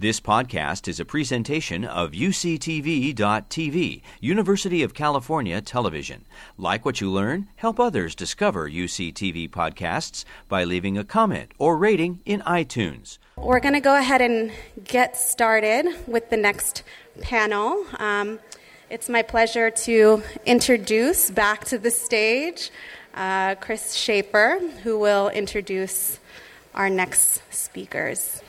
This podcast is a presentation of UCTV.tv, University of California Television. Like what you learn, help others discover UCTV podcasts by leaving a comment or rating in iTunes. We're going to go ahead and get started with the next panel. Um, it's my pleasure to introduce back to the stage uh, Chris Shaffer, who will introduce our next speakers.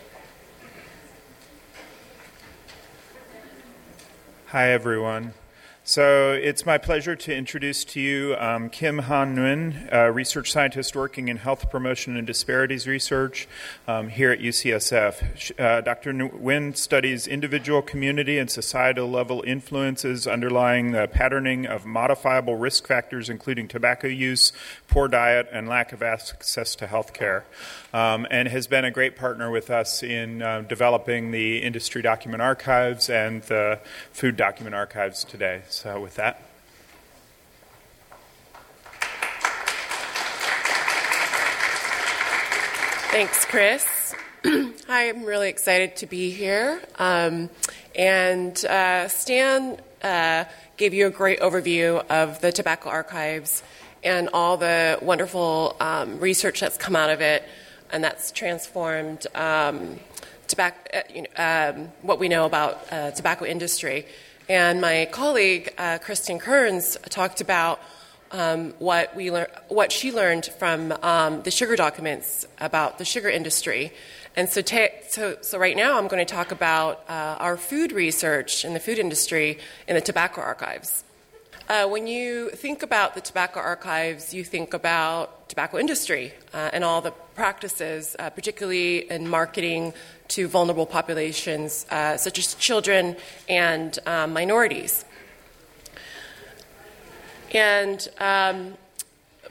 Hi, everyone. So it's my pleasure to introduce to you um, Kim Han Nguyen, a research scientist working in health promotion and disparities research um, here at UCSF. Uh, Dr. Nguyen studies individual, community, and societal level influences underlying the patterning of modifiable risk factors, including tobacco use, poor diet, and lack of access to health care. Um, and has been a great partner with us in uh, developing the industry document archives and the food document archives today. So, with that. Thanks, Chris. Hi, I'm really excited to be here. Um, and uh, Stan uh, gave you a great overview of the tobacco archives and all the wonderful um, research that's come out of it, and that's transformed um, tobacco, uh, you know, um, what we know about uh, tobacco industry. And my colleague, uh, Cristin Kearns, talked about um, what, we lear- what she learned from um, the sugar documents about the sugar industry. And so, ta- so, so right now I'm going to talk about uh, our food research in the food industry in the tobacco archives. Uh, when you think about the tobacco archives, you think about tobacco industry uh, and all the practices, uh, particularly in marketing to vulnerable populations uh, such as children and um, minorities. And um,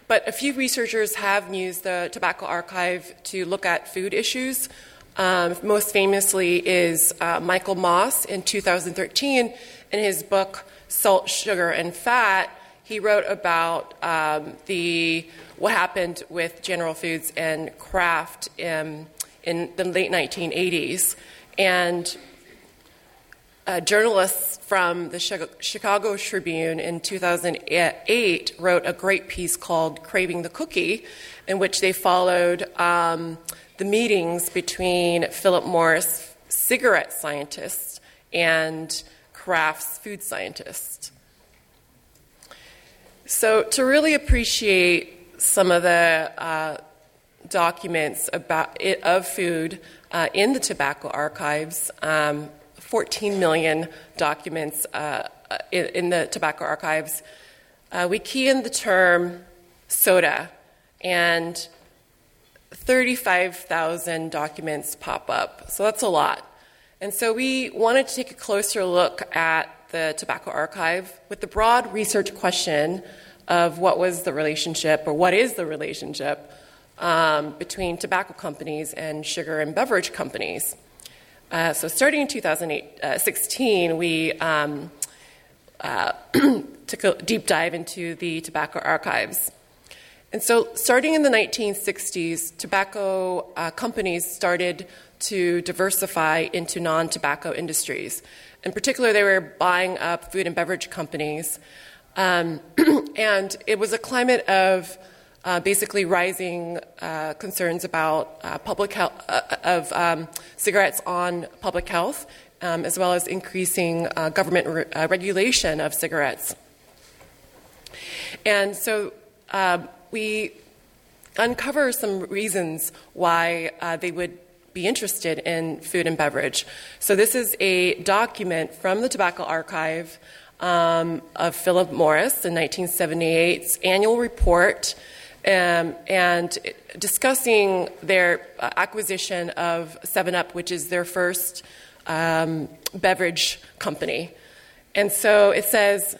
but a few researchers have used the tobacco archive to look at food issues. Um, most famously is uh, Michael Moss in 2013 in his book Salt, Sugar, and Fat. He wrote about um, the what happened with General Foods and Kraft in, in the late 1980s. And uh, journalists from the Chicago Tribune in 2008 wrote a great piece called Craving the Cookie, in which they followed um, the meetings between Philip Morris, cigarette scientists, and Kraft's food scientists. So, to really appreciate some of the uh, documents about it, of food uh, in the tobacco archives. Um, 14 million documents uh, uh, in, in, the tobacco archives. Uh, we key in the term soda, and 35,000 documents pop up. So that's a lot. And so we wanted to take a closer look at the tobacco archive with the broad research question of what was the relationship or what is the relationship um, between tobacco companies and sugar and beverage companies. Uh, so, starting in 2016, uh, we um, uh, took a deep dive into the tobacco archives. And so, starting in the 1960s, tobacco uh, companies started to diversify into non tobacco industries. In particular, they were buying up food and beverage companies um, and it was a climate of uh, basically rising uh, concerns about uh, public health, uh, of um, cigarettes on public health, um, as well as increasing uh, government re- uh, regulation of cigarettes. And so we uncover some reasons why they would be interested in food and beverage. So, this is a document from the Tobacco Archive um, of Philip Morris in 1978's annual report um, and discussing their uh, acquisition of 7 Up, which is their first um, beverage company. And so it says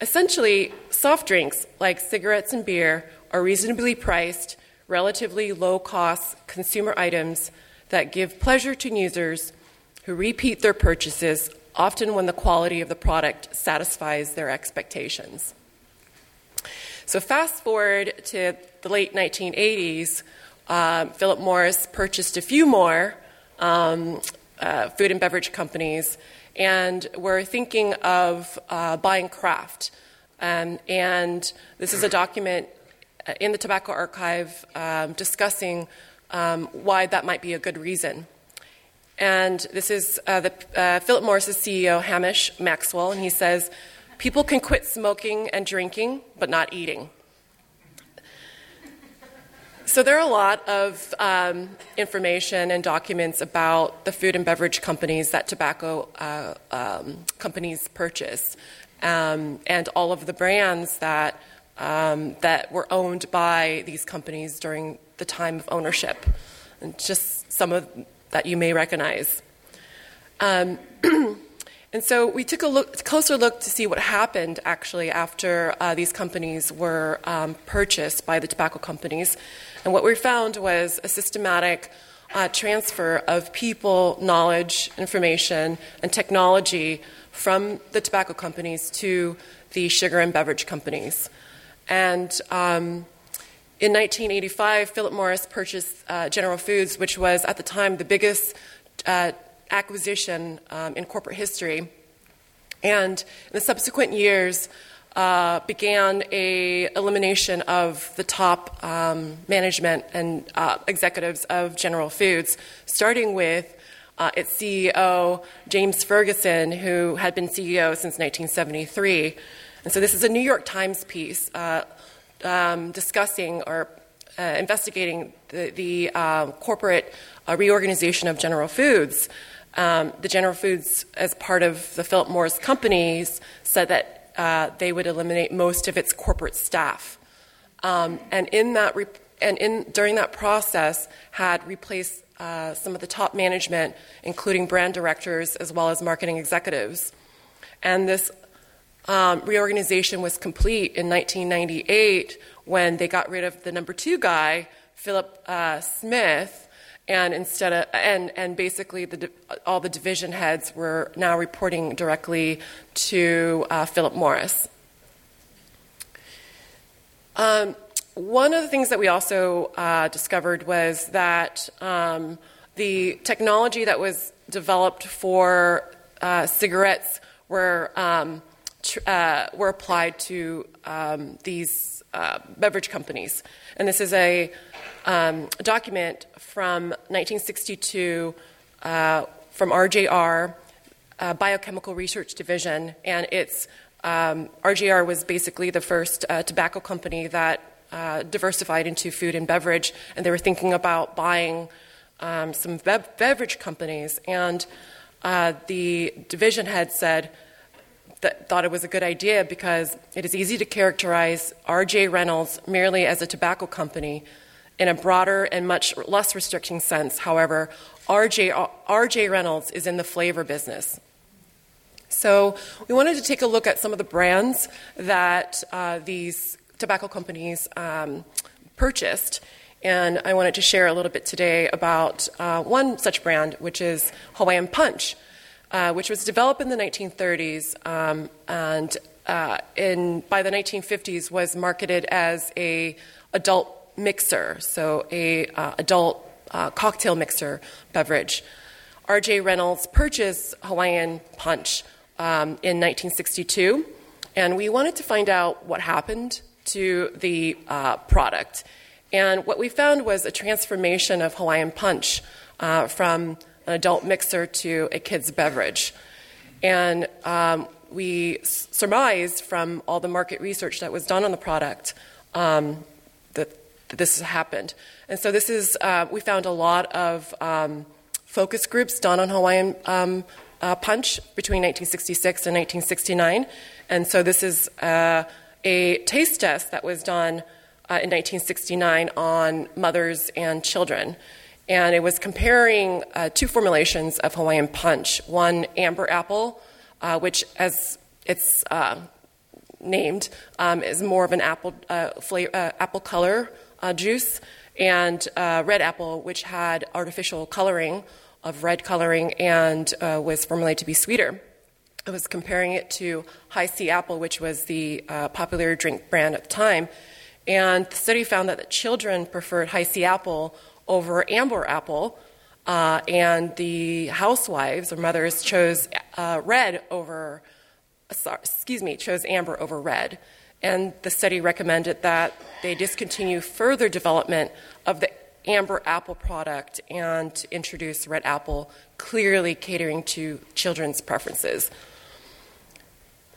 essentially, soft drinks like cigarettes and beer are reasonably priced, relatively low cost consumer items that give pleasure to users who repeat their purchases often when the quality of the product satisfies their expectations. So, fast forward to the late 1980s, um, Philip Morris purchased a few more um, uh, food and beverage companies and were thinking of uh, buying Kraft. Um, and this is a document uh, in the Tobacco Archive um, discussing um, why that might be a good reason. And this is uh, the, uh, Philip Morris's CEO, Hamish Maxwell, and he says, People can quit smoking and drinking, but not eating. So, there are a lot of um, information and documents about the food and beverage companies that tobacco uh, um, companies purchase, um, and all of the brands that, um, that were owned by these companies during the time of ownership, and just some of that you may recognize. Um, and so we took a look, closer look to see what happened actually after uh, these companies were um, purchased by the tobacco companies. And what we found was a systematic uh, transfer of people, knowledge, information, and technology from the tobacco companies to the sugar and beverage companies. And um, in 1985, Philip Morris purchased uh, General Foods, which was at the time the biggest uh, acquisition um, in corporate history. And in the subsequent years, uh, began a elimination of the top um, management and uh, executives of General Foods, starting with uh, its CEO James Ferguson, who had been CEO since 1973. And so this is a New York Times piece uh, um, discussing or uh, investigating the, the uh, corporate reorganization of General Foods. Um, the General Foods, as part of the Philip Morris companies, said that uh, they would eliminate most of its corporate staff. Um, and in that, re- and in during that process, had replaced uh, some of the top management, including brand directors as well as marketing executives. And this um, reorganization was complete in 1998 when they got rid of the number two guy, Philip uh, Smith, and instead of and and basically the, all the division heads were now reporting directly to uh, Philip Morris. Um, one of the things that we also uh, discovered was that um, the technology that was developed for uh, cigarettes were um, uh, were applied to um, these uh, beverage companies, and this is a um, document from 1962 uh, from RJR, uh, Biochemical Research Division, and it's um, RJR was basically the first uh, tobacco company that uh, diversified into food and beverage, and they were thinking about buying um, some be- beverage companies. And the division head said, that thought it was a good idea because it is easy to characterize R.J. Reynolds merely as a tobacco company in a broader and much less restricting sense, however, RJ, RJ Reynolds is in the flavor business. So we wanted to take a look at some of the brands that uh, these tobacco companies um, purchased. And I wanted to share a little bit today about uh, one such brand, which is Hawaiian Punch, uh, which was developed in the 1930s um, and uh, in, by the 1950s was marketed as a adult mixer, so a uh, adult uh, cocktail mixer beverage. R.J. Reynolds purchased Hawaiian Punch um, in 1962, and we wanted to find out what happened to the uh, product. And what we found was a transformation of Hawaiian Punch uh, from an adult mixer to a kid's beverage. And um, we surmised from all the market research that was done on the product um, that that this has happened. And so this is, uh, we found a lot of um, focus groups done on Hawaiian um, uh, Punch between 1966 and 1969. And so this is uh, a taste test that was done uh, in 1969 on mothers and children. And it was comparing uh, two formulations of Hawaiian Punch one amber apple, uh, which, as it's named, um, is more of an apple, flavor, apple color uh, juice and uh, red apple, which had artificial coloring of red coloring and uh, was formulated to be sweeter. I was comparing it to Hi-C Apple, which was the uh, popular drink brand at the time. And the study found that the children preferred Hi-C Apple over Amber Apple, uh, and the housewives or mothers chose uh, red over, sorry, excuse me, chose amber over red. And the study recommended that they discontinue further development of the amber apple product and introduce red apple, clearly catering to children's preferences.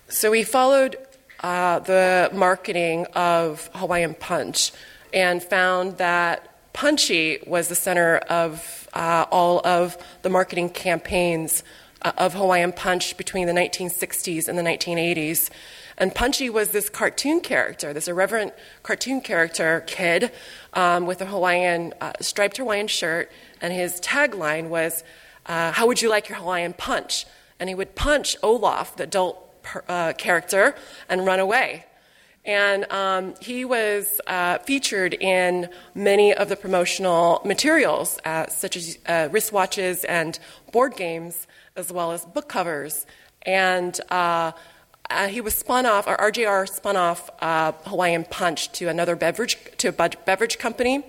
So we followed uh, the marketing of Hawaiian Punch and found that Punchy was the center of uh, all of the marketing campaigns uh, of Hawaiian Punch between the 1960s and the 1980s. And Punchy was this cartoon character, this irreverent cartoon character kid um, with a Hawaiian, uh, striped Hawaiian shirt, and his tagline was, uh, How would you like your Hawaiian punch? And he would punch Oaf, the adult per, uh, character, and run away. And um, he was uh, featured in many of the promotional materials, uh, such as uh, wristwatches and board games, as well as book covers. And uh, uh, he was spun off, or RJR spun off uh, Hawaiian Punch to another beverage, to a beverage company,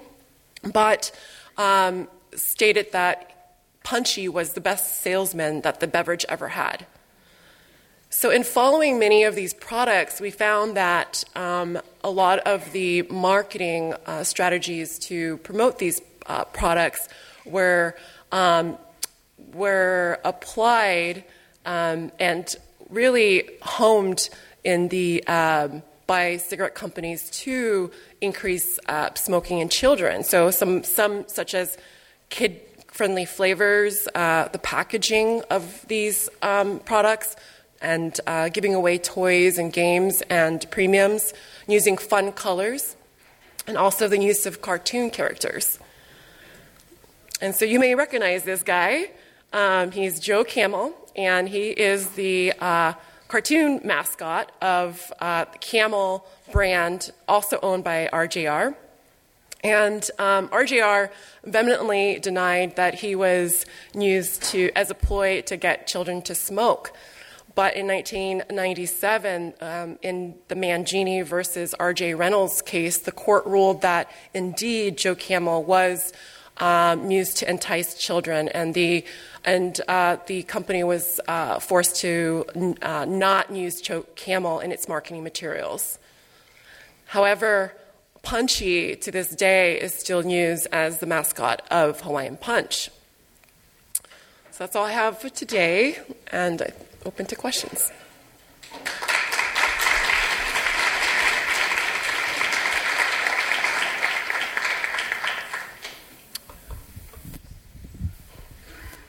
but um, stated that Punchy was the best salesman that the beverage ever had. So, in following many of these products, we found that um, a lot of the marketing uh, strategies to promote these uh, products were, um, were applied um, and really honed in the um, by cigarette companies to increase uh, smoking in children. So, some, some such as kid friendly flavors, uh, the packaging of these um, products and uh, giving away toys and games and premiums, using fun colors, and also the use of cartoon characters. And so you may recognize this guy. Um, he's Joe Camel, and he is the uh, cartoon mascot of uh, the Camel brand, also owned by RJR. And um, RJR vehemently denied that he was used to as a ploy to get children to smoke. But in 1997, um, in the Mangini versus R.J. Reynolds case, the court ruled that indeed Joe Camel was um, used to entice children, and the and uh, the company was uh, forced to n- uh, not use Joe Camel in its marketing materials. However, Punchy to this day is still used as the mascot of Hawaiian Punch. So that's all I have for today, and open to questions.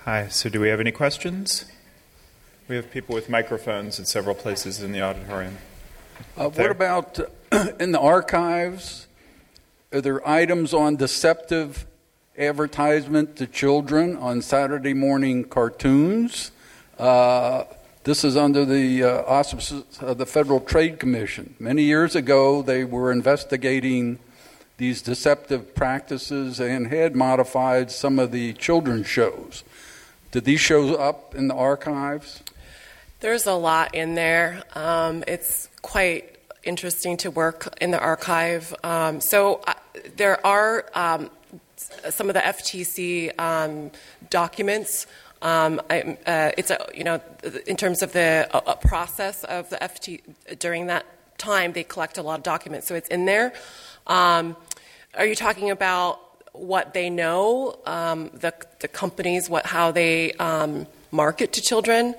Hi, so do we have any questions? We have people with microphones in several places in the auditorium. Uh, what about uh, in the archives? Are there items on deceptive advertisement to children on Saturday morning cartoons? Uh, this is under the uh, auspices of the Federal Trade Commission. Many years ago, they were investigating these deceptive practices and had modified some of the children's shows. Did these shows up in the archives? There's a lot in there. Um, it's quite interesting to work in the archive. Um, so uh, there are um, some of the FTC um, documents um, uh, it's a, you know, in terms of the process of the FT during that time, they collect a lot of documents, so it's in there. Um, are you talking about what they know, um, the, the companies, what how they um, market to children?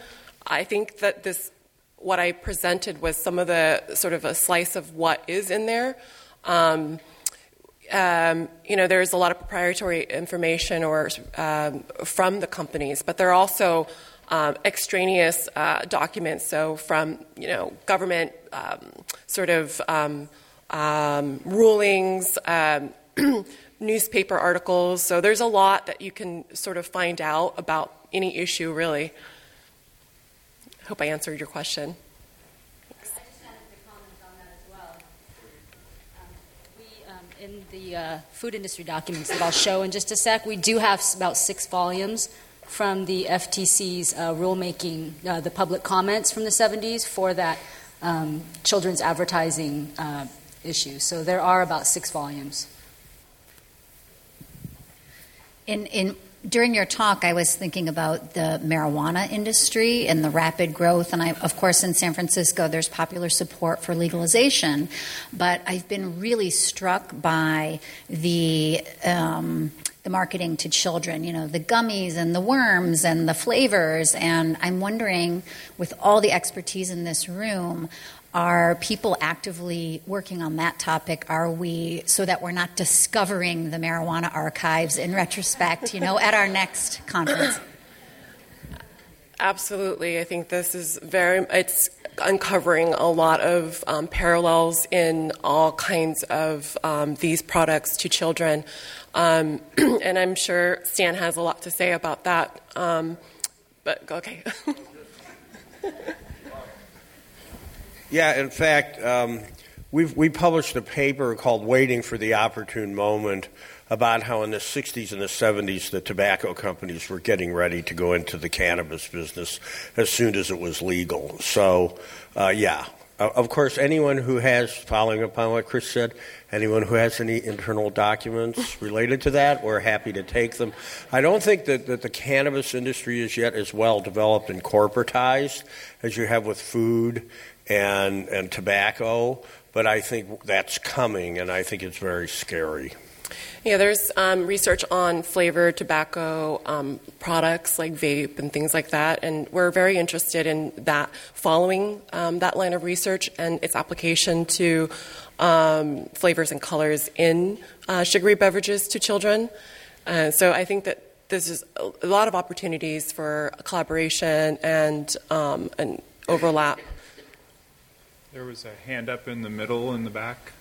I think that this, what I presented was some of the sort of a slice of what is in there. Um, um, you know, there's a lot of proprietary information or um, from the companies, but there are also um, extraneous uh, documents. So from you know government um, sort of um, um, rulings, newspaper articles. So there's a lot that you can sort of find out about any issue. Really, I hope I answered your question. The uh, food industry documents that I'll show in just a sec, we do have about six volumes from the FTC's uh, rulemaking, uh, the public comments from the 70s for that um, children's advertising uh, issue. So there are about six volumes. In, in during your talk, I was thinking about the marijuana industry and the rapid growth. And I, of course, in San Francisco, there's popular support for legalization. But I've been really struck by the um, the marketing to children, you know, the gummies and the worms and the flavors. And I'm wondering, with all the expertise in this room, are people actively working on that topic? Are we so that we're not discovering the marijuana archives in retrospect, you know, at our next conference? Absolutely. I think this is very, it's uncovering a lot of um, parallels in all kinds of um, these products to children. Um, and I'm sure Stan has a lot to say about that. Um, but okay. Yeah, in fact, um, we've, we published a paper called Waiting for the Opportune Moment about how in the 60s and the 70s the tobacco companies were getting ready to go into the cannabis business as soon as it was legal. So, uh, yeah. Uh, of course, anyone who has, following upon what Chris said, anyone who has any internal documents related to that, we're happy to take them. I don't think that, that the cannabis industry is yet as well developed and corporatized as you have with food and, and tobacco, but I think that's coming, and I think it's very scary. Yeah, there's um, research on flavored tobacco um, products like vape and things like that, and we're very interested in that, following um, that line of research and its application to um, flavors and colors in uh, sugary beverages to children. Uh, so I think that this is a lot of opportunities for collaboration and, um, and overlap. There was a hand up in the middle in the back.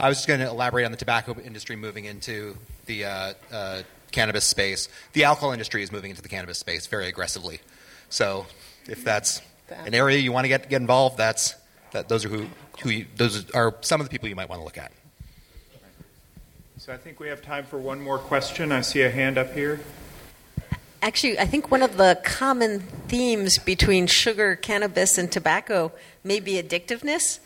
I was just going to elaborate on the tobacco industry moving into the uh, uh, cannabis space. The alcohol industry is moving into the cannabis space very aggressively. So, if that's an area you want to get, get involved, that's that. Those are who who you, those are some of the people you might want to look at. So I think we have time for one more question. I see a hand up here. Actually, I think one of the common themes between sugar, cannabis, and tobacco may be addictiveness.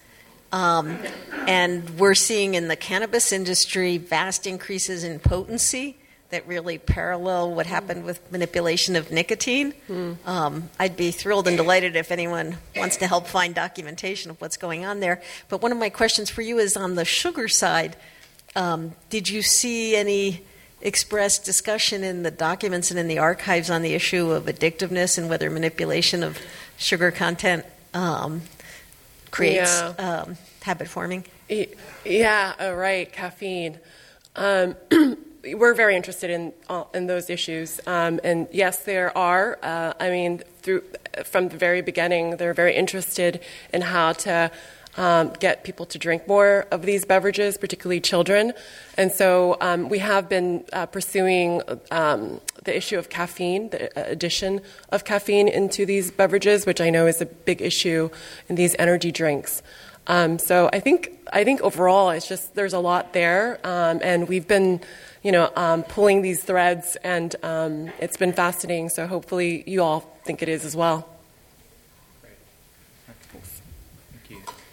Um, and we're seeing in the cannabis industry vast increases in potency that really parallel what happened with manipulation of nicotine. Mm. Um, I'd be thrilled and delighted if anyone wants to help find documentation of what's going on there. But one of my questions for you is on the sugar side. Um, did you see any expressed discussion in the documents and in the archives on the issue of addictiveness and whether manipulation of sugar content um, creates yeah. um, habit forming. Yeah, oh, right, caffeine. Um, we're very interested in uh, in those issues, um, and yes, there are. Uh, I mean, through from the very beginning, they're very interested in how to um, get people to drink more of these beverages, particularly children. And so um, we have been uh, pursuing um, the issue of caffeine, the uh, addition of caffeine into these beverages, which I know is a big issue in these energy drinks. Um, so I think I think overall, it's just there's a lot there, um, and we've been, you know, um, pulling these threads, and it's been fascinating. So hopefully, you all think it is as well.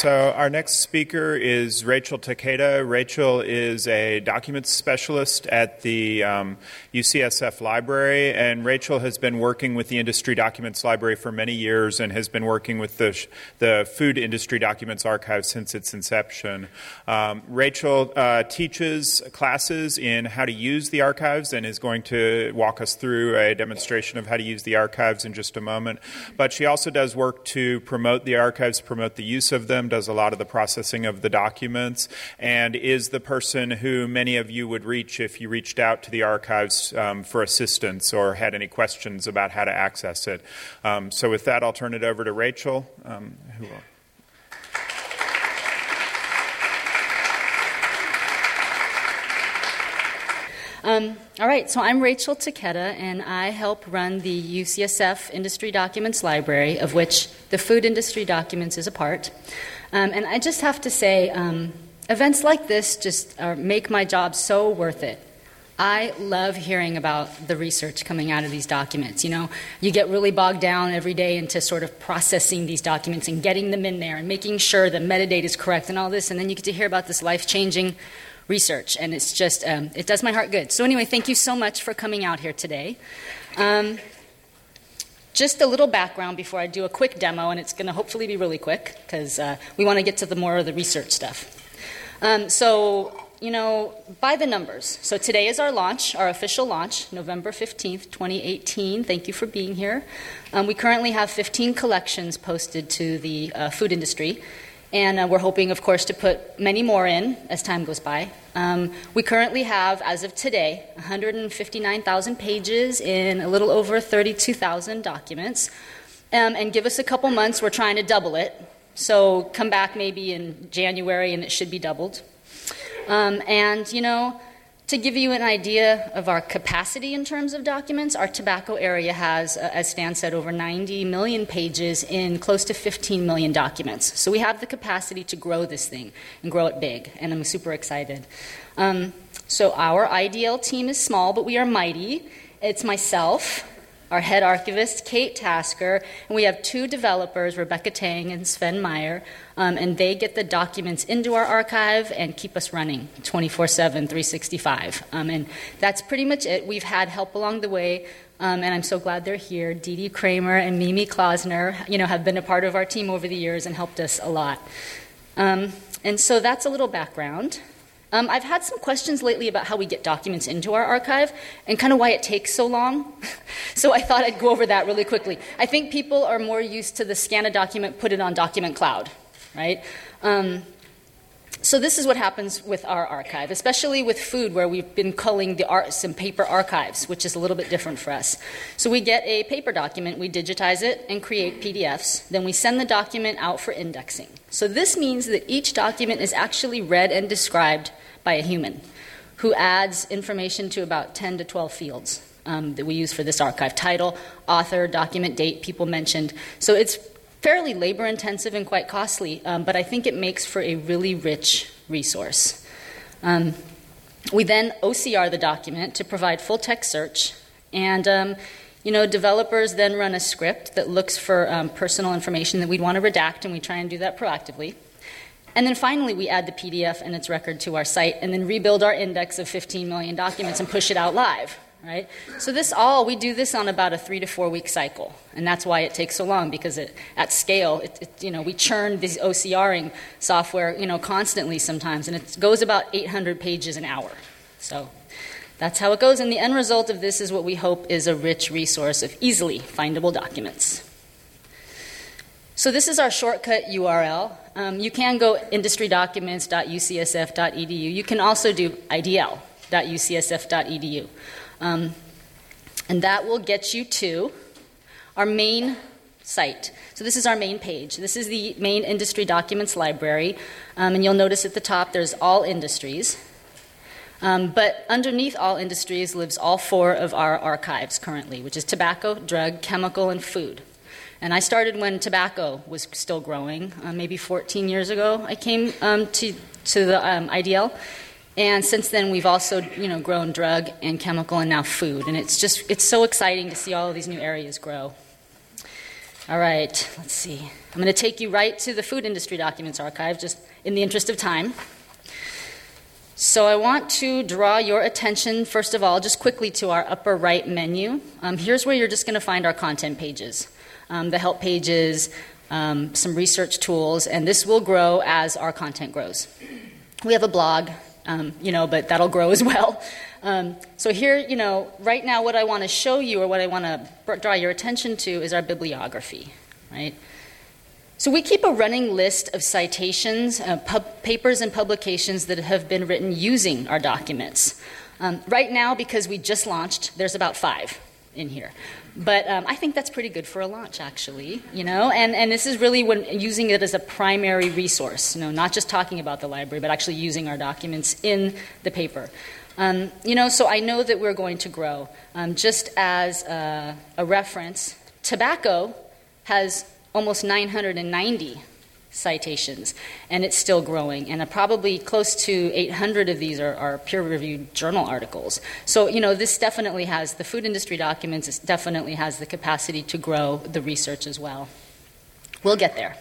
So, our next speaker is Rachel Taketa. Rachel is a documents specialist at the um, UCSF Library, and Rachel has been working with the Industry Documents Library for many years and has been working with the, the Food Industry Documents Archive since its inception. Um, Rachel uh, teaches classes in how to use the archives and is going to walk us through a demonstration of how to use the archives in just a moment. But she also does work to promote the archives, promote the use of them does a lot of the processing of the documents, and is the person who many of you would reach if you reached out to the archives um, for assistance or had any questions about how to access it. Um, so, with that, I'll turn it over to Rachel. Um, who will Um, all right, so I'm Rachel Taketa, and I help run the UCSF Industry Documents Library, of which the Food Industry Documents is a part. Um, and I just have to say, um, events like this just are, make my job so worth it. I love hearing about the research coming out of these documents. You know, you get really bogged down every day into sort of processing these documents and getting them in there and making sure the metadata is correct and all this, and then you get to hear about this life changing research, and it's just, um, it does my heart good. So, anyway, thank you so much for coming out here today. Um, just a little background before I do a quick demo, and it's going to hopefully be really quick because uh, we want to get to the more of the research stuff. Um, so, you know, by the numbers. So today is our launch, our official launch, November 15th, 2018. Thank you for being here. Um, we currently have 15 collections posted to the uh, food industry, and uh, we're hoping, of course, to put many more in as time goes by. Um, we currently have, as of today, 159,000 pages in a little over 32,000 documents. Um, and give us a couple months, we're trying to double it. So come back maybe in January and it should be doubled. Um, and, you know, to give you an idea of our capacity in terms of documents, our tobacco area has, uh, as Stan said, over 90 million pages in close to 15 million documents. So we have the capacity to grow this thing and grow it big, and I'm super excited. Um, so our IDL team is small, but we are mighty. It's myself, our head archivist, Kate Tasker, and we have two developers, Rebecca Tang and Sven Meyer, um, and they get the documents into our archive and keep us running 24 7, 365. Um, and that's pretty much it. We've had help along the way. Um, and I'm so glad they're here. Dee Dee Kramer and Mimi Klausner, you know, have been a part of our team over the years and helped us a lot. Um, and so that's a little background. Um, I've had some questions lately about how we get documents into our archive and kind of why it takes so long. so I thought I'd go over that really quickly. I think people are more used to the scan a document, put it on Document Cloud, right? Um, so this is what happens with our archive, especially with food, where we've been culling the art, some paper archives, which is a little bit different for us. So we get a paper document, we digitize it and create PDFs. Then we send the document out for indexing. So this means that each document is actually read and described by a human, who adds information to about 10 to 12 fields. Um, that we use for this archive title, author, document date, people mentioned. So it's fairly labor intensive and quite costly, um, but I think it makes for a really rich resource. Um, we then OCR the document to provide full text search, and um, you know, developers then run a script that looks for um, personal information that we'd want to redact, and we try and do that proactively. And then finally, we add the PDF and its record to our site, and then rebuild our index of 15 million documents and push it out live right? So this all we do this on about a three to four week cycle, and that's why it takes so long because it, at scale, it, it, you know, we churn these OCRing software, you know, constantly sometimes, and it goes about 800 pages an hour. So that's how it goes, and the end result of this is what we hope is a rich resource of easily findable documents. So this is our shortcut URL. Um, you can go industrydocuments.ucsf.edu. You can also do idl.ucsf.edu. Um, and that will get you to our main site. So, this is our main page. This is the main industry documents library. Um, and you'll notice at the top there's all industries. Um, but underneath all industries lives all four of our archives currently, which is tobacco, drug, chemical, and food. And I started when tobacco was still growing, uh, maybe 14 years ago. I came um, to, to the um, IDL, and since then, we've also, you know, grown drug and chemical and now food. And it's just, it's so exciting to see all of these new areas grow. All right, let's see. I'm going to take you right to the Food Industry Documents Archive, just in the interest of time. So I want to draw your attention, first of all, just quickly to our upper right menu. Um, here's where you're just going to find our content pages, um, the help pages, um, some research tools, and this will grow as our content grows. We have a blog, um, you know, but that'll grow as well. Um, so here, you know, right now, what I want to show you or what I want to draw your attention to is our bibliography, right? So we keep a running list of citations, uh, pub- papers, and publications that have been written using our documents. Um, right now, because we just launched, there's about five in here. But um, I think that's pretty good for a launch, actually. You know, and and this is really when using it as a primary resource. You know, not just talking about the library, but actually using our documents in the paper. Um, you know, so I know that we're going to grow. Um, just as a, a reference, tobacco has almost 990 citations, and it's still growing. And uh, probably close to 800 of these are, are peer-reviewed journal articles. So you know, this definitely has the food industry documents. It definitely has the capacity to grow the research as well. We'll get there.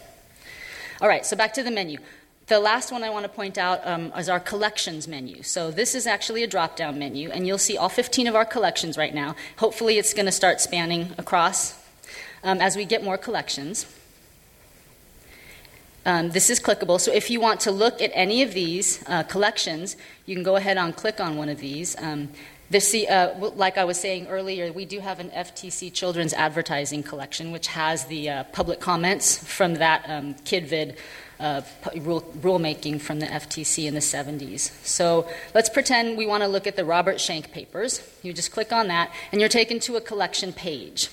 All right. So back to the menu. The last one I want to point out um, is our collections menu. So this is actually a drop-down menu, and you'll see all 15 of our collections right now. Hopefully, it's going to start spanning across um, as we get more collections. Um, this is clickable, so if you want to look at any of these uh, collections, you can go ahead and click on one of these. Um, this, uh, like I was saying earlier, we do have an FTC children's advertising collection, which has the uh, public comments from that um, KidVid uh, rule, rulemaking from the FTC in the 70s. So let's pretend we want to look at the Robert Schenck papers. You just click on that, and you're taken to a collection page.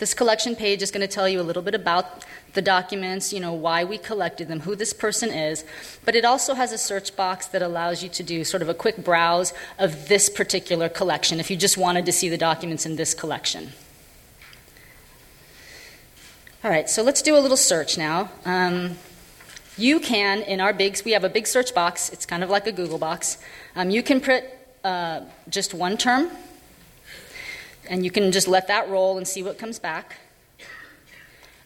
This collection page is going to tell you a little bit about the documents, you know, why we collected them, who this person is, but it also has a search box that allows you to do sort of a quick browse of this particular collection if you just wanted to see the documents in this collection. All right, so let's do a little search now. Um, you can, in our big, we have a big search box. It's kind of like a Google box. Um, you can put uh, just one term and you can just let that roll and see what comes back.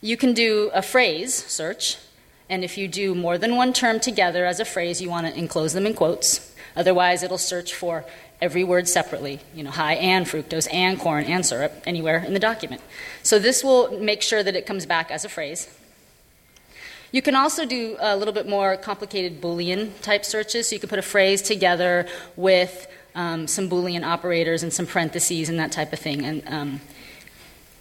You can do a phrase search, and if you do more than one term together as a phrase, you want to enclose them in quotes. Otherwise, it'll search for every word separately, you know, high and fructose and corn and syrup anywhere in the document. So this will make sure that it comes back as a phrase. You can also do a little bit more complicated Boolean type searches. So you can put a phrase together with um, some Boolean operators and some parentheses and that type of thing. And um,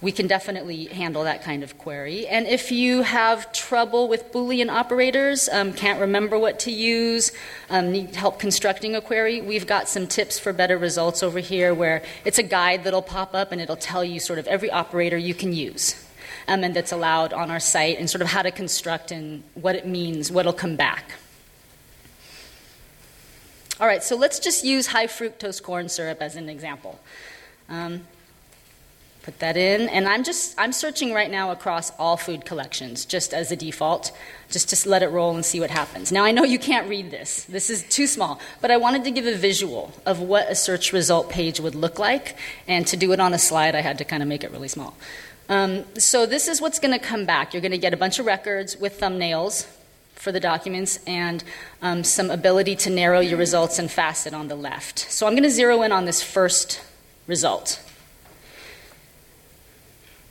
we can definitely handle that kind of query. And if you have trouble with Boolean operators, um, can't remember what to use, um, need help constructing a query, we've got some tips for better results over here where it's a guide that'll pop up and it'll tell you sort of every operator you can use. Um, and that's allowed on our site, and sort of how to construct and what it means, what'll come back. All right, so let's just use high fructose corn syrup as an example. Um, put that in, and I'm just I'm searching right now across all food collections just as a default, just to let it roll and see what happens. Now I know you can't read this; this is too small, but I wanted to give a visual of what a search result page would look like, and to do it on a slide, I had to kind of make it really small. Um, so this is what's going to come back. You're going to get a bunch of records with thumbnails for the documents and um, some ability to narrow your results and facet on the left. So I'm going to zero in on this first result.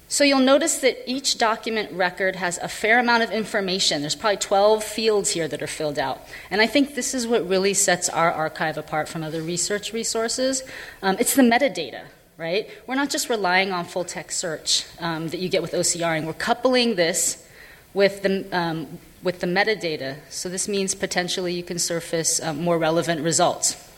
So you'll notice that each document record has a fair amount of information. There's probably 12 fields here that are filled out. And I think this is what really sets our archive apart from other research resources. Um, it's the metadata, right? We're not just relying on full text search um, that you get with OCRing. We're coupling this with the um, with the metadata. So this means potentially you can surface um, more relevant results.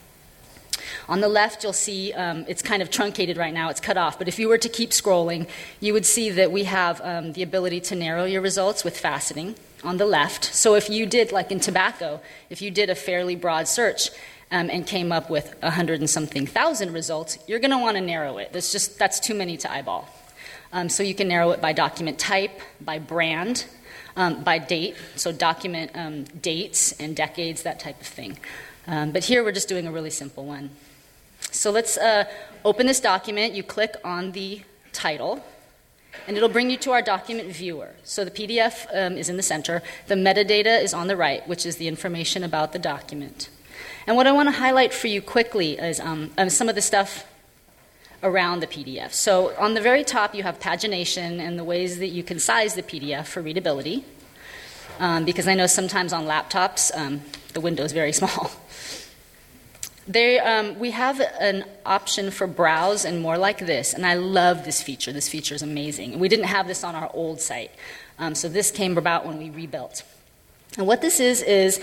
On the left, you'll see um, it's kind of truncated right now, it's cut off. But if you were to keep scrolling, you would see that we have um, the ability to narrow your results with faceting on the left. So if you did, like in tobacco, if you did a fairly broad search, um, and came up with a hundred and something thousand results, you're going to want to narrow it. That's just that's too many to eyeball. Um, so you can narrow it by document type, by brand, um, by date, so document um, dates and decades, that type of thing. Um, but here we're just doing a really simple one. So let's uh, open this document. You click on the title, and it'll bring you to our document viewer. So the PDF um, is in the center, the metadata is on the right, which is the information about the document. And what I want to highlight for you quickly is um, some of the stuff around the PDF. So on the very top, you have pagination and the ways that you can size the PDF for readability. Um, because I know sometimes on laptops, um, the window is very small. They, um, we have an option for browse and more like this, and I love this feature. This feature is amazing. We didn't have this on our old site, um, so this came about when we rebuilt. And what this is, is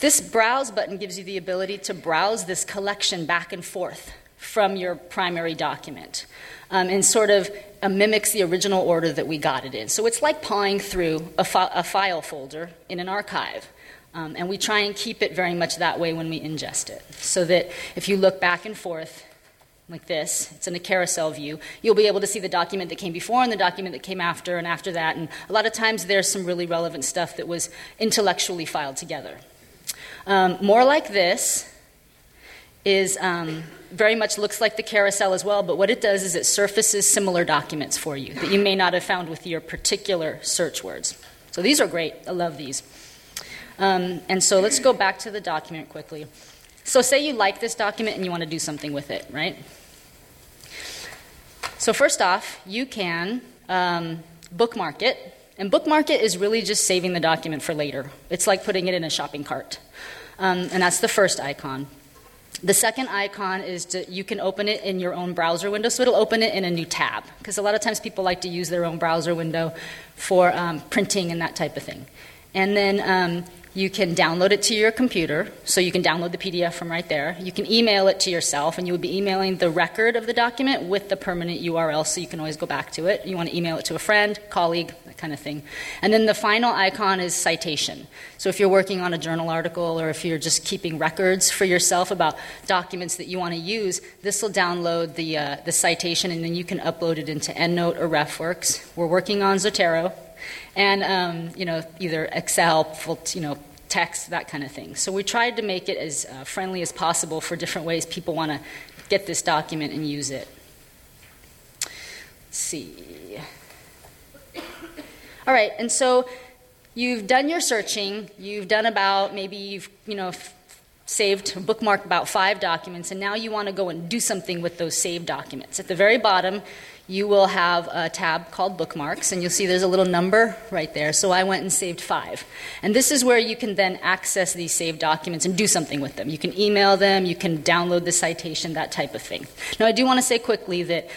this browse button gives you the ability to browse this collection back and forth from your primary document um, and sort of uh, mimics the original order that we got it in. So it's like pawing through a, fi- a file folder in an archive. Um, and we try and keep it very much that way when we ingest it, so that if you look back and forth, like this. It's in a carousel view. You'll be able to see the document that came before and the document that came after and after that. And a lot of times there's some really relevant stuff that was intellectually filed together. Um, more like this is um, very much looks like the carousel as well, but what it does is it surfaces similar documents for you that you may not have found with your particular search words. So these are great. I love these. Um, and so let's go back to the document quickly. So, say you like this document and you want to do something with it, right? So, first off, you can um, bookmark it. And bookmark it is really just saving the document for later. It's like putting it in a shopping cart. Um, and that's the first icon. The second icon is to, you can open it in your own browser window, so it'll open it in a new tab. Because a lot of times people like to use their own browser window for um, printing and that type of thing. And then um, you can download it to your computer, so you can download the PDF from right there. You can email it to yourself, and you would be emailing the record of the document with the permanent URL, so you can always go back to it. You want to email it to a friend, colleague, that kind of thing. And then the final icon is citation. So if you're working on a journal article or if you're just keeping records for yourself about documents that you want to use, this will download the, uh, the citation, and then you can upload it into EndNote or RefWorks. We're working on Zotero and um, you know either Excel, you know text, that kind of thing. So we tried to make it as uh, friendly as possible for different ways people want to get this document and use it. Let's see. All right, and so you've done your searching. You've done about maybe you've you know saved bookmarked about five documents, and now you want to go and do something with those saved documents. At the very bottom, you will have a tab called bookmarks, and you'll see there's a little number right there. So I went and saved five. And this is where you can then access these saved documents and do something with them. You can email them, you can download the citation, that type of thing. Now, I do want to say quickly that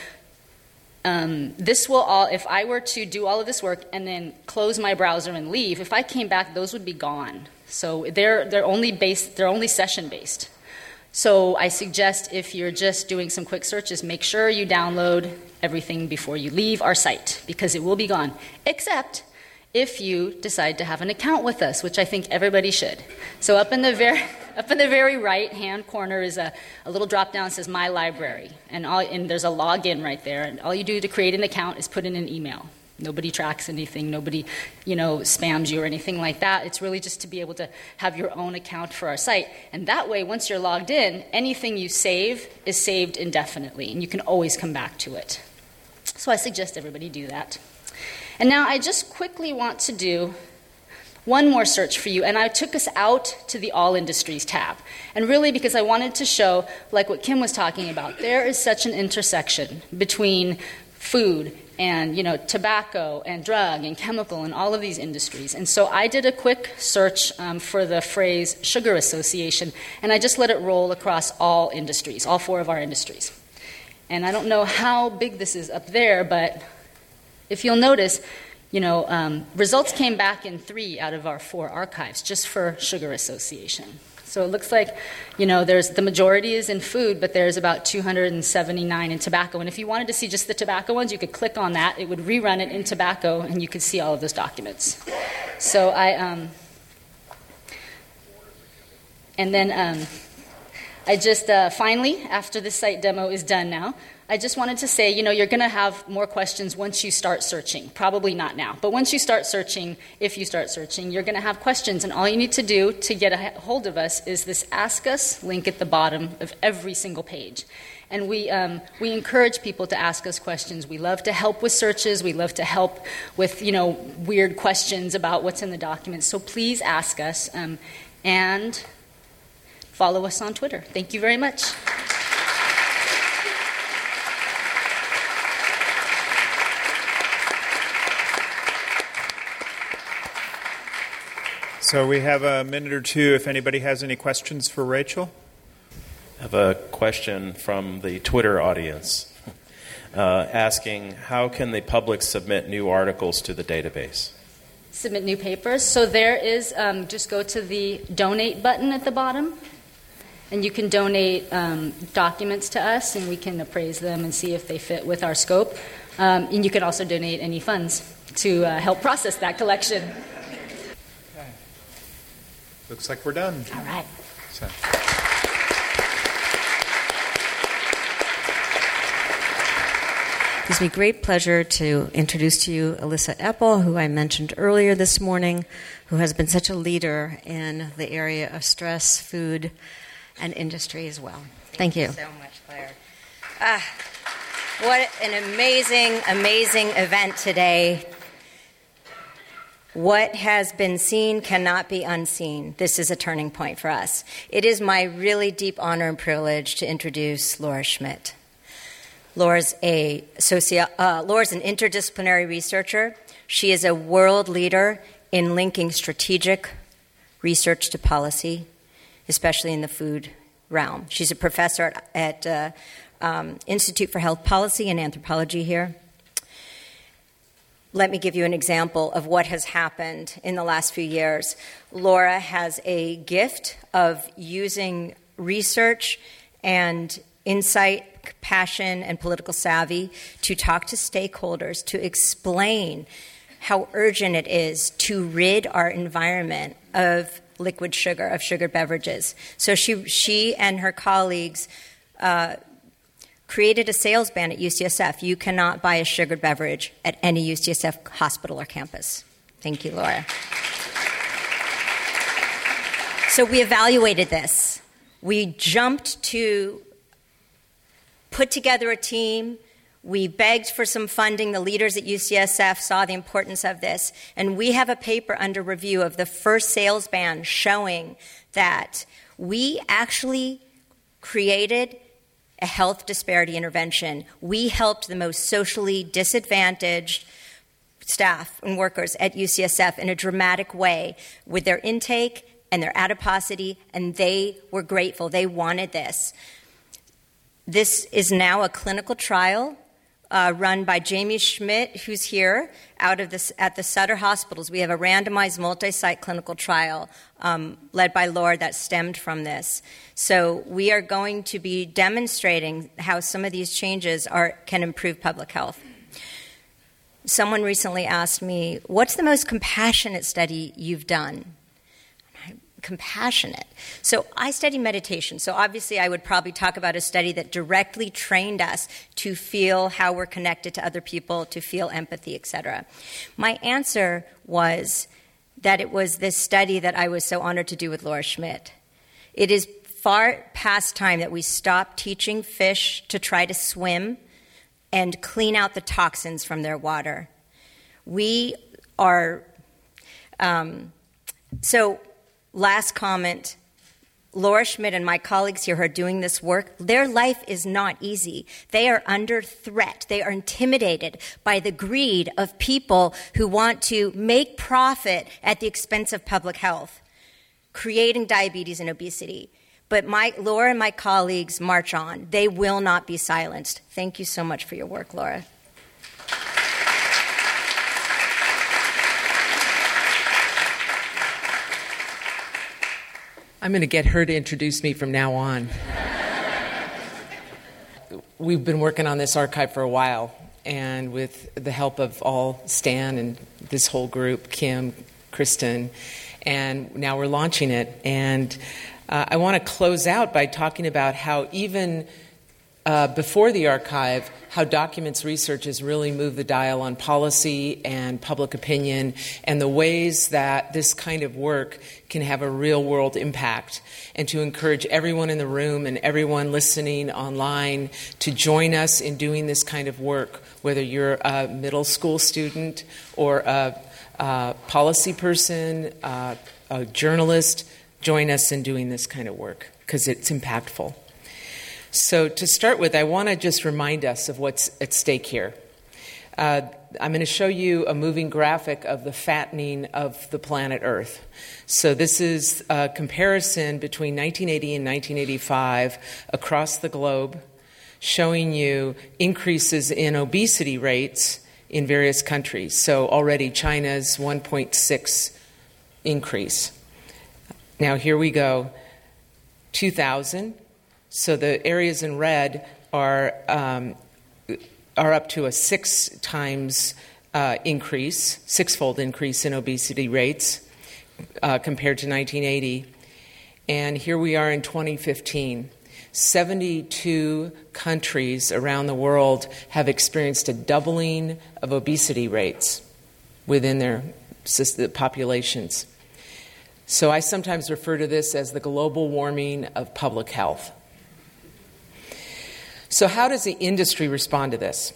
um, this will all, if I were to do all of this work and then close my browser and leave, if I came back, those would be gone. So they're, they're only based, they're only session based. So I suggest if you're just doing some quick searches, make sure you download everything before you leave our site because it will be gone, except if you decide to have an account with us, which I think everybody should. So up in the very up in the very right hand corner is a, a little drop down that says My Library, and, all, and there's a login right there. And all you do to create an account is put in an email. Nobody tracks anything. Nobody, you know, spams you or anything like that. It's really just to be able to have your own account for our site. And that way, once you're logged in, anything you save is saved indefinitely, and you can always come back to it. So I suggest everybody do that. And now I just quickly want to do one more search for you, and I took us out to the All Industries tab. And really, because I wanted to show, like what Kim was talking about, there is such an intersection between food and you know tobacco and drug and chemical and all of these industries. And so i did a quick search um, for the phrase sugar association and i just let it roll across all industries all four of our industries. And i don't know how big this is up there but if you'll notice you know um, results came back in three out of our four archives just for sugar association so it looks like, you know, there's the majority is in food, but there's about 279 in tobacco. And if you wanted to see just the tobacco ones, you could click on that. It would rerun it in tobacco, and you could see all of those documents. So I, um, and then um, I just uh, finally, after the site demo is done now, I just wanted to say, you know, you're going to have more questions once you start searching. Probably not now, but once you start searching, if you start searching, you're going to have questions. And all you need to do to get a hold of us is this Ask Us link at the bottom of every single page. And we, um, we encourage people to ask us questions. We love to help with searches. We love to help with, you know, weird questions about what's in the documents. So please ask us um, and follow us on Twitter. Thank you very much. So we have a minute or two if anybody has any questions for Rachel. I have a question from the Twitter audience uh, asking how can the public submit new articles to the database? Submit new papers. So there is, um, just go to the donate button at the bottom, and you can donate um, documents to us, and we can appraise them and see if they fit with our scope. Um, and you can also donate any funds to uh, help process that collection. Looks like we're done. All right. So. gives me great pleasure to introduce to you Elissa Epel, who I mentioned earlier this morning, who has been such a leader in the area of stress, food, and industry as well. Thank, Thank you. you. so much, Claire. Ah, what an amazing, amazing event today. What has been seen cannot be unseen. This is a turning point for us. It is my really deep honor and privilege to introduce Laura Schmidt. Laura's, a socio- uh, Laura's an interdisciplinary researcher. She is a world leader in linking strategic research to policy, especially in the food realm. She's a professor at, at uh, um, Institute for Health Policy and Anthropology here. Let me give you an example of what has happened in the last few years. Laura has a gift of using research and insight passion, and political savvy to talk to stakeholders, to explain how urgent it is to rid our environment of liquid sugar, of sugar beverages. So she, she and her colleagues uh, created a sales ban at UCSF. You cannot buy a sugared beverage at any UCSF hospital or campus. Thank you, Laura. So we evaluated this. We jumped to put together a team. We begged for some funding. The leaders at UCSF saw the importance of this. And we have a paper under review of the first sales ban showing that we actually created a health disparity intervention. We helped the most socially disadvantaged staff and workers at UCSF in a dramatic way with their intake and their adiposity, and they were grateful. They wanted this. This is now a clinical trial uh, run by Jamie Schmidt, who's here out of this, at the Sutter Hospitals. We have a randomized multi site clinical trial um, led by Laura that stemmed from this. So we are going to be demonstrating how some of these changes are, can improve public health. Someone recently asked me, What's the most compassionate study you've done? Compassionate. So I study meditation. So obviously, I would probably talk about a study that directly trained us to feel how we're connected to other people, to feel empathy, etc. My answer was that it was this study that I was so honored to do with Laura Schmidt. It is far past time that we stop teaching fish to try to swim and clean out the toxins from their water. We are. Um, so Last comment Laura Schmidt and my colleagues here who are doing this work, their life is not easy. They are under threat. They are intimidated by the greed of people who want to make profit at the expense of public health, creating diabetes and obesity. But my, Laura and my colleagues march on. They will not be silenced. Thank you so much for your work, Laura. I'm going to get her to introduce me from now on. We've been working on this archive for a while, and with the help of all Stan and this whole group, Kim, Cristin, and now we're launching it. And uh, I want to close out by talking about how even uh, before the archive, how documents research has really moved the dial on policy and public opinion and the ways that this kind of work can have a real world impact. And to encourage everyone in the room and everyone listening online to join us in doing this kind of work, whether you're a middle school student or a, a policy person, a journalist, join us in doing this kind of work because it's impactful. So, to start with, I want to just remind us of what's at stake here. Uh, I'm going to show you a moving graphic of the fattening of the planet Earth. So, this is a comparison between 1980 and 1985 across the globe, showing you increases in obesity rates in various countries. So, already China's 1.6 increase. Now, here we go 2000 so the areas in red are, um, are up to a six times uh, increase, sixfold increase in obesity rates uh, compared to 1980. And here we are in 2015. 72 countries around the world have experienced a doubling of obesity rates within their populations. So I sometimes refer to this as the global warming of public health. So, how does the industry respond to this?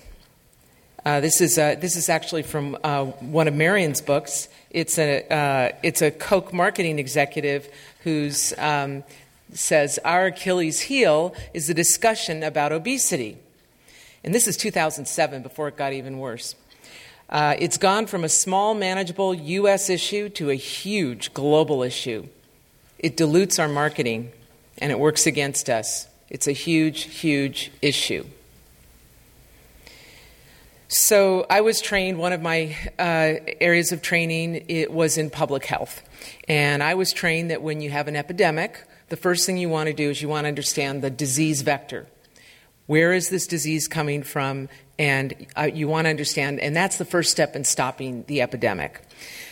Uh, this, is, uh, this is actually from uh, one of Marion's books. It's a, uh, it's a Coke marketing executive who um, says, Our Achilles heel is the discussion about obesity. And this is 2007, before it got even worse. Uh, it's gone from a small, manageable U.S. issue to a huge global issue. It dilutes our marketing and it works against us. It's a huge, huge issue. So I was trained. One of my uh, areas of training it was in public health, and I was trained that when you have an epidemic, the first thing you want to do is you want to understand the disease vector. Where is this disease coming from? And uh, you want to understand, and that's the first step in stopping the epidemic.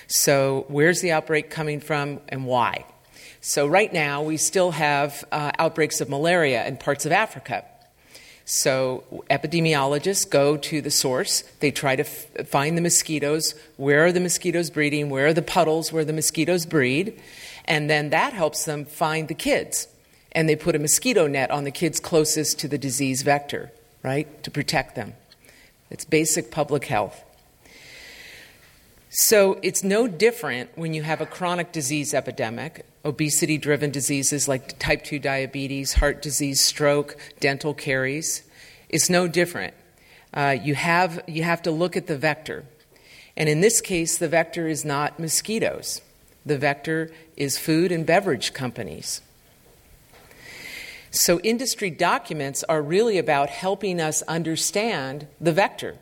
So, where's the outbreak coming from, and why? So, right now, we still have uh, outbreaks of malaria in parts of Africa. So, epidemiologists go to the source. They try to f- find the mosquitoes. Where are the mosquitoes breeding? Where are the puddles where the mosquitoes breed? And then that helps them find the kids. And they put a mosquito net on the kids closest to the disease vector, right, to protect them. It's basic public health. So it's no different when you have a chronic disease epidemic, obesity driven diseases like type 2 diabetes, heart disease, stroke, dental caries. It's no different. Uh, you, have, you have to look at the vector. And in this case, the vector is not mosquitoes, the vector is food and beverage companies. So, industry documents are really about helping us understand the vector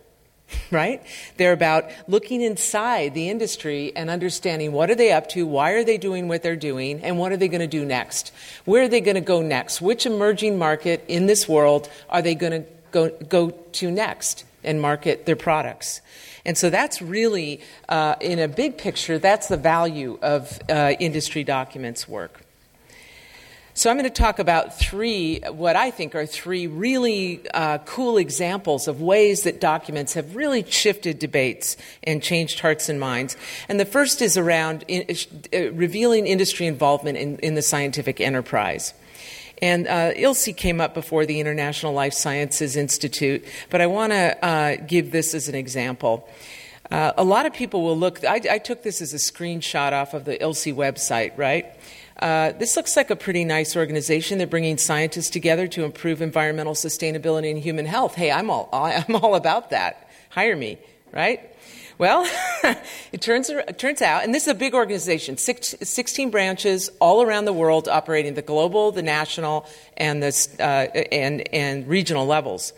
right? They're about looking inside the industry and understanding what are they up to, why are they doing what they're doing, and what are they going to do next? Where are they going to go next? Which emerging market in this world are they going to go, go to next and market their products? And so that's really, uh, in a big picture, that's the value of uh, industry documents work. So, I'm going to talk about three, what I think are three really uh, cool examples of ways that documents have really shifted debates and changed hearts and minds. And the first is around in, uh, revealing industry involvement in, in, the scientific enterprise. And uh, ILSI came up before the International Life Sciences Institute, but I want to uh, give this as an example. Uh, a lot of people will look, I, I took this as a screenshot off of the ILSI website, right? Uh, this looks like a pretty nice organization. They're bringing scientists together to improve environmental sustainability and human health. Hey, I'm all, I'm all about that. Hire me, right? Well, it turns, it turns out, and this is a big organization, six, 16 branches all around the world operating the global, the national, and, the, uh, and, and regional levels.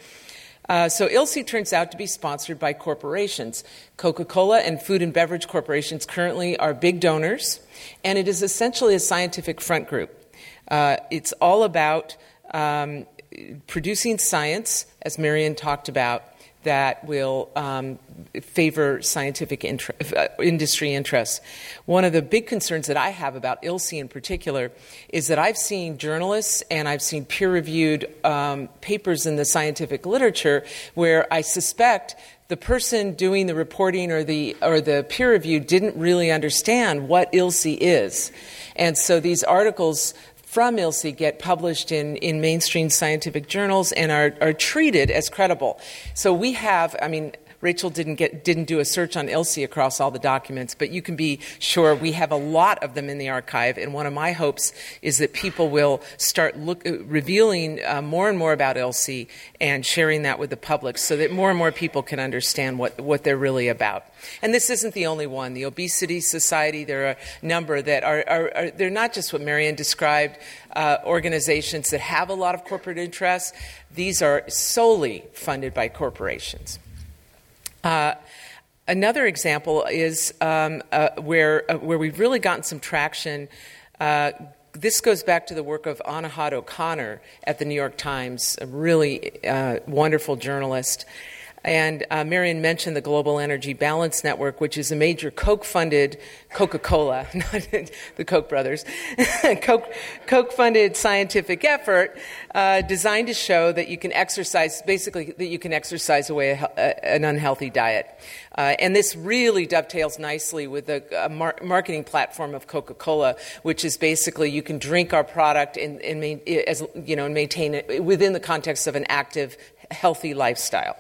Uh, so ILSI turns out to be sponsored by corporations. Coca Cola and food and beverage corporations currently are big donors, and it is essentially a scientific front group. Uh, it's all about um, producing science, as Marion talked about, that will um, favor scientific inter- uh, industry interests. One of the big concerns that I have about ILSI in particular is that I've seen journalists and I've seen peer reviewed um, papers in the scientific literature where I suspect the person doing the reporting or the or the peer review didn't really understand what ILSI is. And so these articles from ILSI get published in, in mainstream scientific journals and are, are treated as credible. So we have, I mean, Rachel didn't get didn't do a search on ILSI across all the documents, but you can be sure we have a lot of them in the archive. And one of my hopes is that people will start look, uh, revealing uh, more and more about ILSI and sharing that with the public, so that more and more people can understand what what they're really about. And this isn't the only one. The Obesity Society, there are a number that are, are, are they're not just what Marion described, uh, organizations that have a lot of corporate interests. These are solely funded by corporations. Uh, another example is um, uh, where, uh, where we've really gotten some traction. Uh, this goes back to the work of Anahad O'Connor at the New York Times, a really uh, wonderful journalist. And uh, Marion mentioned the Global Energy Balance Network, which is a major Coke funded Coca Cola, not the Koch brothers, Coke funded scientific effort uh, designed to show that you can exercise, basically, that you can exercise away a, a, an unhealthy diet. Uh, and this really dovetails nicely with the uh, mar- marketing platform of Coca Cola, which is basically you can drink our product and, and, as, you know, and maintain it within the context of an active, healthy lifestyle.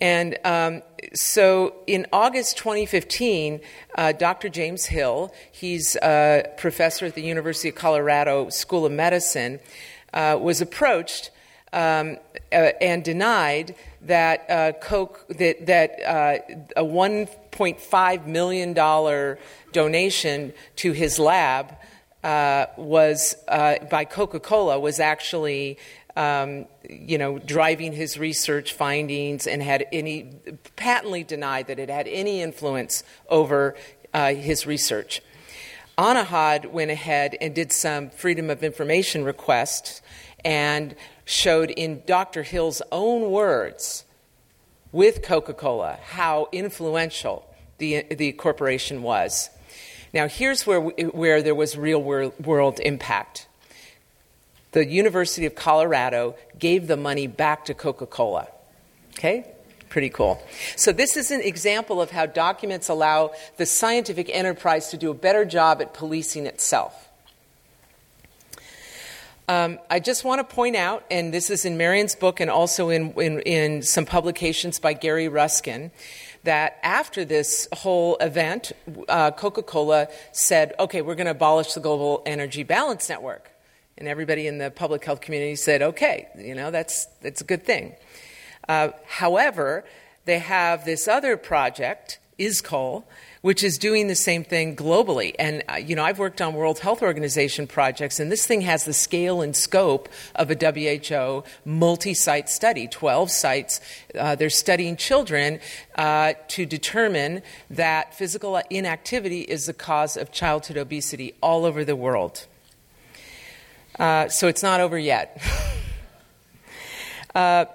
And um, so in August 2015, uh, Dr. James Hill, he's a professor at the University of Colorado School of Medicine, uh, was approached um, uh, and denied that uh, Coke that that uh, a 1.5 million dollar donation to his lab uh, was by Coca-Cola was actually um, you know, driving his research findings and had any patently denied that it had any influence over uh, his research. Anahad went ahead and did some freedom of information requests and showed in Dr. Hill's own words with Coca Cola how influential the, the corporation was. Now, here's where, where there was real world impact the University of Colorado gave the money back to Coca Cola. Okay? Pretty cool. So, this is an example of how documents allow the scientific enterprise to do a better job at policing itself. Um, I just want to point out, and this is in Marion's book and also in, in, in some publications by Gary Ruskin, that after this whole event, uh, Coca Cola said, okay, we're going to abolish the Global Energy Balance Network. And everybody in the public health community said, okay, you know, that's, that's a good thing. Uh, however, they have this other project, ISCOLE, which is doing the same thing globally. And, uh, you know, I've worked on World Health Organization projects, and this thing has the scale and scope of a WHO multi site study 12 sites. Uh, they're studying children uh, to determine that physical inactivity is the cause of childhood obesity all over the world. Uh, so it's not over yet. uh,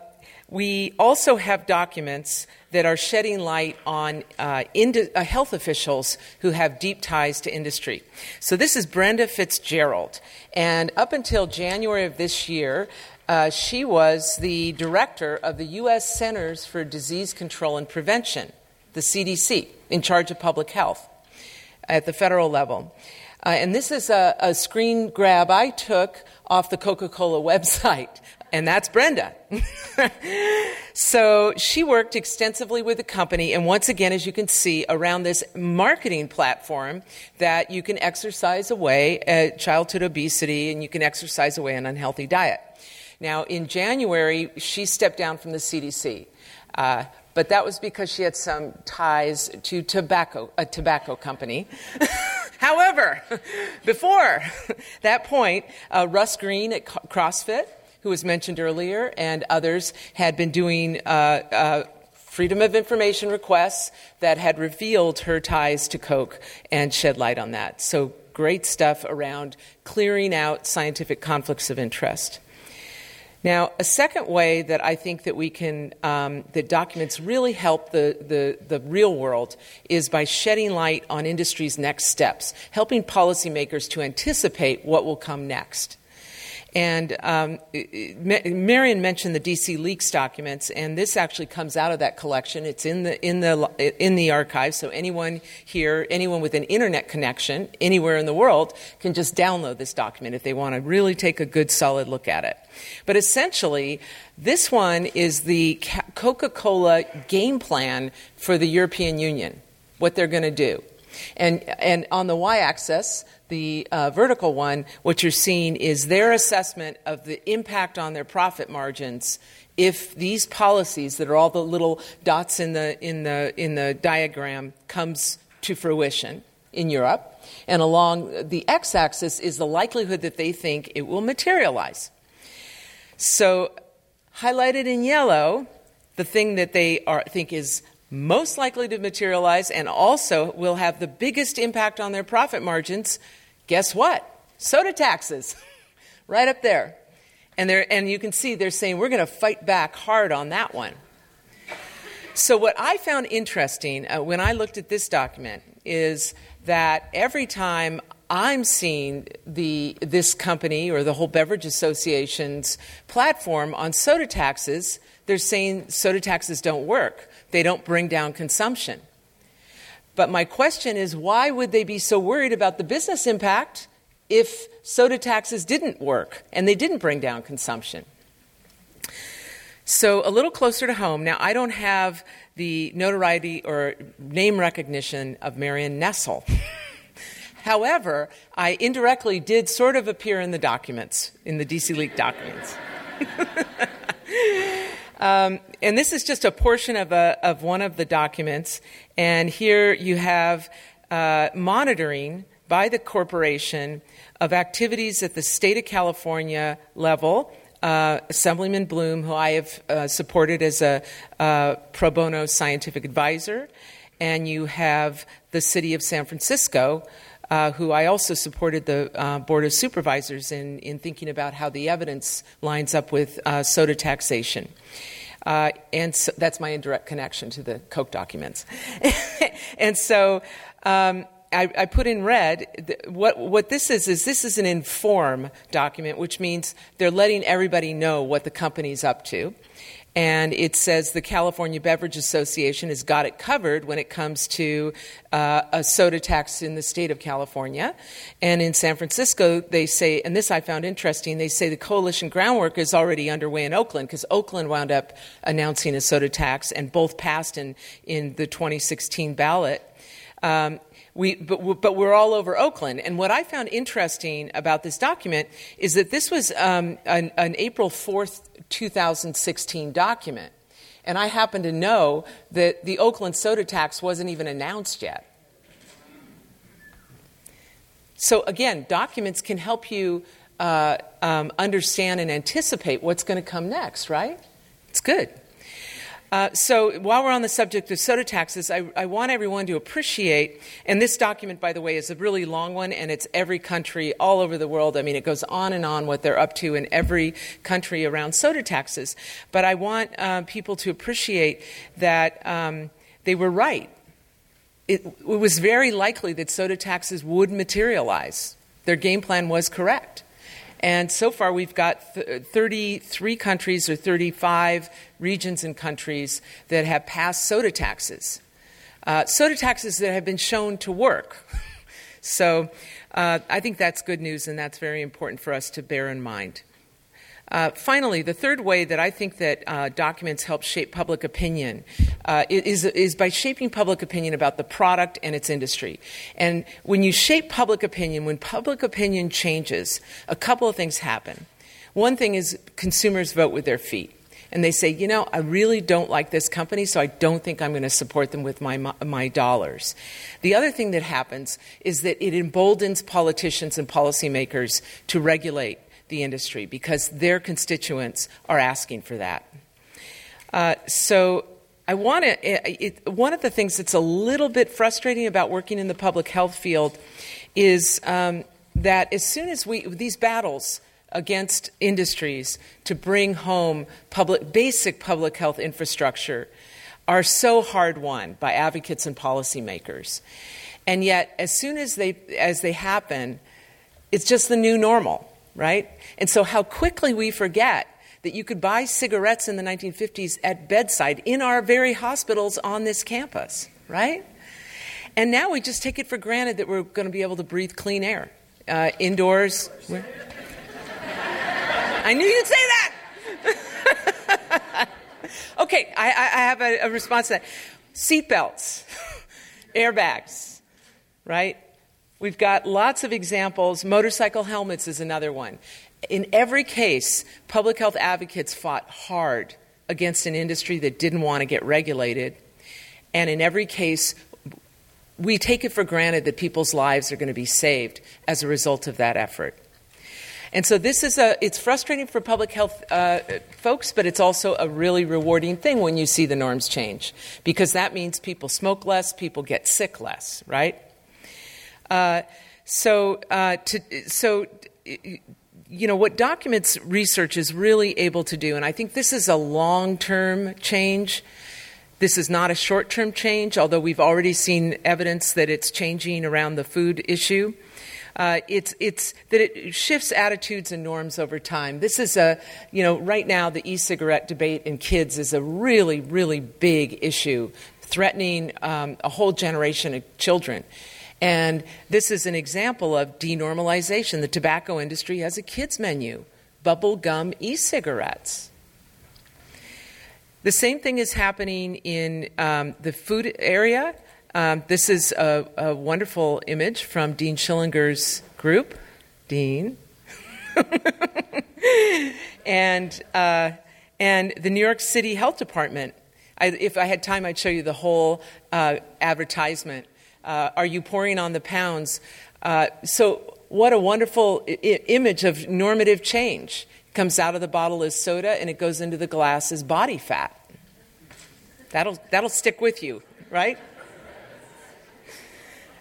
we also have documents that are shedding light on uh, uh, health officials who have deep ties to industry. So this is Brenda Fitzgerald. And up until January of this year, uh, she was the director of the U.S. Centers for Disease Control and Prevention, the CDC, in charge of public health at the federal level. Uh, and this is a, a screen grab I took off the Coca Cola website and that's Brenda. so she worked extensively with the company, and once again, as you can see, around this marketing platform that you can exercise away uh, childhood obesity and you can exercise away an unhealthy diet. Now, in January, she stepped down from the CDC. Uh, but that was because she had some ties to tobacco, a tobacco company. However, before that point, uh, Russ Greene at CrossFit, who was mentioned earlier, and others had been doing uh, uh, freedom of information requests that had revealed her ties to Coke and shed light on that. So great stuff around clearing out scientific conflicts of interest. Now, a second way that I think that we can, um, that documents really help the, the, the, real world is by shedding light on industry's next steps, helping policymakers to anticipate what will come next. And um, Marion mentioned the DC leaks documents, and this actually comes out of that collection. It's in the in the in the archive, so anyone here, anyone with an internet connection anywhere in the world, can just download this document if they want to really take a good, solid look at it. But essentially, this one is the Coca-Cola game plan for the European Union, what they're going to do. And, and on the y axis, the uh, vertical one, what you're seeing is their assessment of the impact on their profit margins if these policies that are all the little dots in the, in the, in the diagram comes to fruition in Europe. And along the x axis is the likelihood that they think it will materialize. So, highlighted in yellow, the thing that they are, think is most likely to materialize and also will have the biggest impact on their profit margins, guess what? Soda taxes, right up there. And, and you can see they're saying we're going to fight back hard on that one. So, what I found interesting uh, when I looked at this document is that every time I'm seeing the, this company or the whole Beverage Association's platform on soda taxes, they're saying soda taxes don't work, they don't bring down consumption. But my question is why would they be so worried about the business impact if soda taxes didn't work and they didn't bring down consumption? So, a little closer to home, now I don't have the notoriety or name recognition of Marion Nestle. However, I indirectly did sort of appear in the documents, in the DC Leak documents. Um, and this is just a portion of, a, of one of the documents. And here you have uh, monitoring by the corporation of activities at the state of California level. Uh, Assemblyman Bloom, who I have uh, supported as a uh, pro bono scientific advisor, and you have the city of San Francisco, uh, who I also supported the uh, Board of Supervisors in, in thinking about how the evidence lines up with uh, soda taxation. Uh, and so that's my indirect connection to the Coke documents. and so um, I, I, put in red what, what this is is this is an inform document, which means they're letting everybody know what the company's up to and it says the California Beverage Association has got it covered when it comes to uh, a soda tax in the state of California. And in San Francisco, they say, and this I found interesting, they say the coalition groundwork is already underway in Oakland because Oakland wound up announcing a soda tax and both passed in, in the 2016 ballot. Um, we, but, but, we're all over Oakland. And what I found interesting about this document is that this was um, an, an April 4th 2016 document. And I happen to know that the Oakland soda tax wasn't even announced yet. So, again, documents can help you uh, um, understand and anticipate what's going to come next, right? It's good. Uh, so while we're on the subject of soda taxes, I, I, want everyone to appreciate, and this document, by the way, is a really long one, and it's every country all over the world. I mean, it goes on and on what they're up to in every country around soda taxes. But I want uh, people to appreciate that um, they were right. It, it was very likely that soda taxes would materialize. Their game plan was correct. And so far, we've got th- 33 countries or 35 regions and countries that have passed soda taxes. Uh, soda taxes that have been shown to work. so uh, I think that's good news, and that's very important for us to bear in mind. Uh, finally, the third way that I think that uh, documents help shape public opinion uh, is, is by shaping public opinion about the product and its industry. And when you shape public opinion, when public opinion changes, a couple of things happen. One thing is consumers vote with their feet. And they say, you know, I really don't like this company, so I don't think I'm going to support them with my, my dollars. The other thing that happens is that it emboldens politicians and policymakers to regulate the industry because their constituents are asking for that. Uh, so I want to. One of the things that's a little bit frustrating about working in the public health field is um, that as soon as we these battles against industries to bring home public basic public health infrastructure are so hard won by advocates and policymakers. And yet, as soon as they as they happen, it's just the new normal right? And so, how quickly we forget that you could buy cigarettes in the 1950s at bedside in our very hospitals on this campus, right? And now we just take it for granted that we're going to be able to breathe clean air uh, indoors. I knew you'd say that. okay, I, I have a, a response to that. Seatbelts, airbags, right? We've got lots of examples. Motorcycle helmets is another one. In every case, public health advocates fought hard against an industry that didn't want to get regulated. And in every case, we take it for granted that people's lives are going to be saved as a result of that effort. And so this is a, it's frustrating for public health uh, folks, but it's also a really rewarding thing when you see the norms change because that means people smoke less, people get sick less, right? So, uh, to, so, you know, what documents research is really able to do, and I think this is a long term change, This is not a short term change, although we've already seen evidence that it's changing around the food issue. Uh, it's, it's that it shifts attitudes and norms over time. This is a, you know, right now the e cigarette debate in kids is a really, really big issue, threatening um, a whole generation of children. And this is an example of denormalization. The tobacco industry has a kids menu, bubble gum e cigarettes. The same thing is happening in um, the food area. Um, this is a, a, wonderful image from Dean Schillinger's group. Dean. and, uh, and the New York City Health Department. I, if I had time, I'd show you the whole uh, advertisement. Uh, are you pouring on the pounds? Uh, so, what a wonderful I- image of normative change. Comes out of the bottle as soda and it goes into the glass as body fat. That'll, that'll stick with you, right?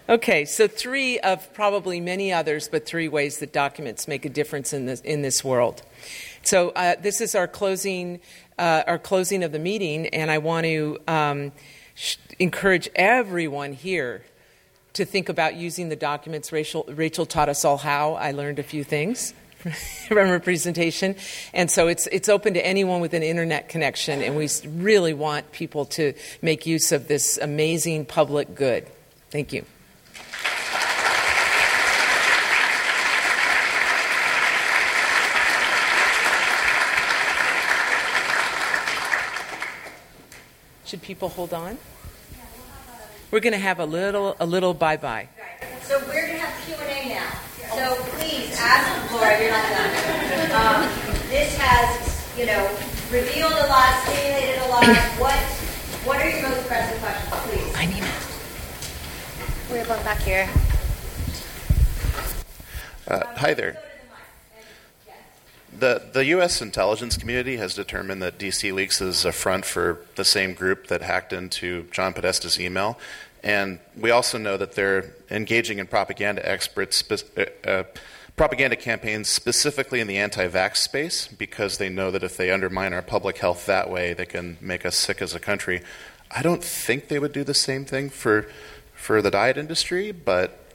Okay, so three of probably many others, but three ways that documents make a difference in this, in this world. So uh, this is our closing, uh, our closing of the meeting, and I want to um, sh- encourage everyone here to think about using the documents. Rachel, Rachel taught us all how. I learned a few things from her presentation. And so it's, it's open to anyone with an internet connection, and we really want people to make use of this amazing public good. Thank you. Should people hold on? We're going to have a little a little bye bye. So we're going to have Q and A now. So please ask Laura. You're not done. Um, this has you know revealed a lot, stimulated a lot. What what are your most pressing questions, please? I need. We have one back here. Uh, hi there. The, the U.S. intelligence community has determined that DC Leaks is a front for the same group that hacked into John Podesta's email. And we also know that they're engaging in propaganda experts, uh, uh, propaganda campaigns specifically in the anti vax space because they know that if they undermine our public health that way, they can make us sick as a country. I don't think they would do the same thing for, for the diet industry, but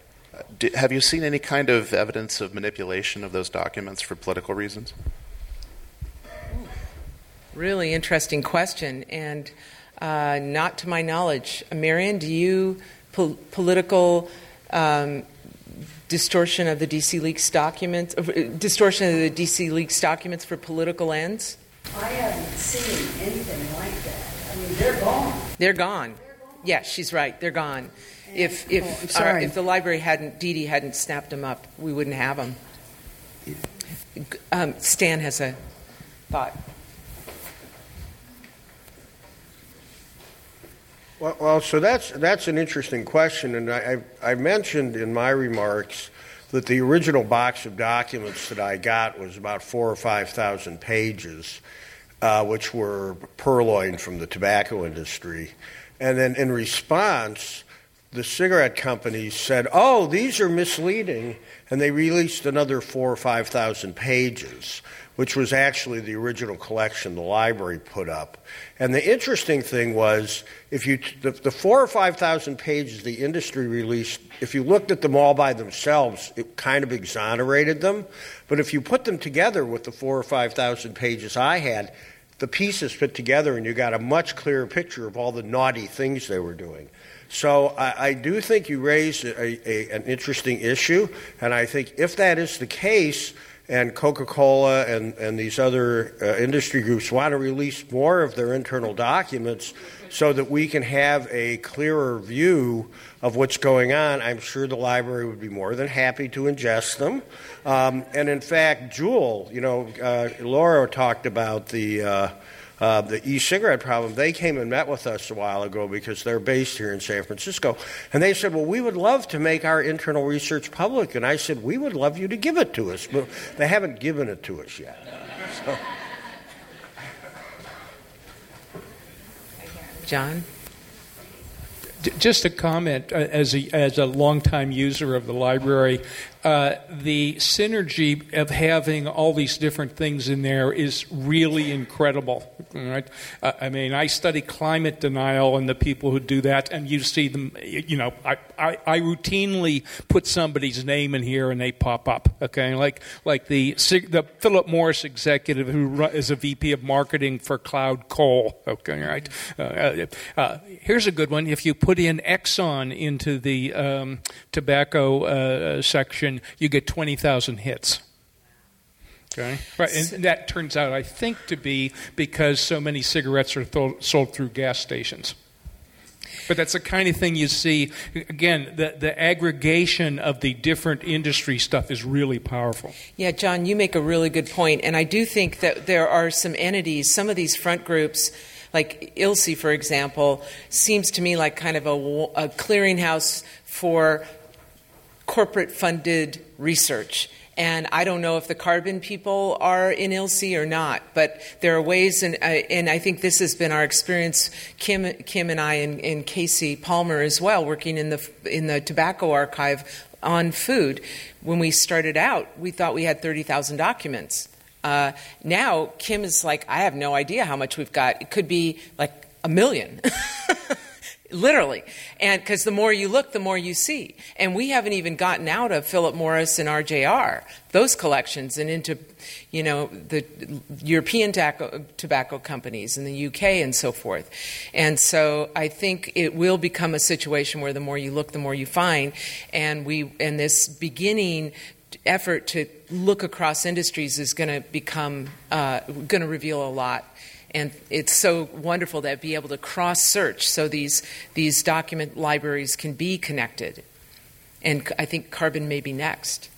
do, have you seen any kind of evidence of manipulation of those documents for political reasons? Really interesting question, and uh, not to my knowledge. Marion, do you po- political um, distortion of the DC leaks documents, uh, distortion of the DC leaks documents for political ends? I haven't seen anything like that. I mean, they're gone. They're gone. Yeah, she's right. They're gone if if our, if the library hadn't Dee Dee hadn't snapped them up, we wouldn't have them. Um, Stan has a thought. Well, well, so that's that's an interesting question, and I, I, I mentioned in my remarks that the original box of documents that I got was about four or five thousand pages, uh, which were purloined from the tobacco industry, and then in response the cigarette companies said, "Oh, these are misleading," and they released another four or five thousand pages, which was actually the original collection the library put up. And the interesting thing was, if you the, the four or five thousand pages the industry released, if you looked at them all by themselves, it kind of exonerated them. But if you put them together with the four or five thousand pages I had, the pieces fit together, and you got a much clearer picture of all the naughty things they were doing. So I, I do think you raised a, a, an interesting issue, and I think if that is the case, and Coca Cola and, and these other uh, industry groups want to release more of their internal documents so that we can have a clearer view of what's going on, I'm sure the library would be more than happy to ingest them. Um, and in fact, Juul, you know, uh, Laura talked about the. Uh, uh, the e-cigarette problem, they came and met with us a while ago because they're based here in San Francisco, and they said, "Well, we would love to make our internal research public." And I said, "We would love you to give it to us, but they haven't given it to us yet." So. John. Just a comment uh, as a, as a longtime user of the library. Uh, the synergy of having all these different things in there is really incredible. Right? Uh, I mean, I study climate denial and the people who do that, and you see them. You know, I, I, I routinely put somebody's name in here and they pop up. Okay, like like the the Philip Morris executive who is a VP of marketing for Cloud Coal. Okay, right. Uh, uh, uh, here's a good one. If you put in Exxon into the um, tobacco uh, section, you get 20,000 hits. Okay, right, and that turns out, I think, to be because so many cigarettes are th- sold through gas stations. But that's the kind of thing you see. Again, the, the aggregation of the different industry stuff is really powerful. Yeah, John, you make a really good point. And I do think that there are some entities, some of these front groups, like ILSI, for example, seems to me like kind of a, a clearinghouse for corporate funded research. And I don't know if the carbon people are in ILSI or not, but there are ways, and, uh, and I think this has been our experience, Kim, Kim and I, and, and Casey Palmer as well, working in the, in the tobacco archive on food. When we started out, we thought we had 30,000 documents. Uh, now, Kim is like, I have no idea how much we've got. It could be like a million. literally. And because the more you look, the more you see. And we haven't even gotten out of Philip Morris and RJR, those collections, and into, you know, the European tobacco, tobacco companies in the UK and so forth. And so I think it will become a situation where the more you look, the more you find. And we, and this beginning effort to look across industries is going to become, uh, going to reveal a lot and it's so wonderful to be able to cross search so these these document libraries can be connected. And i think carbon may be next.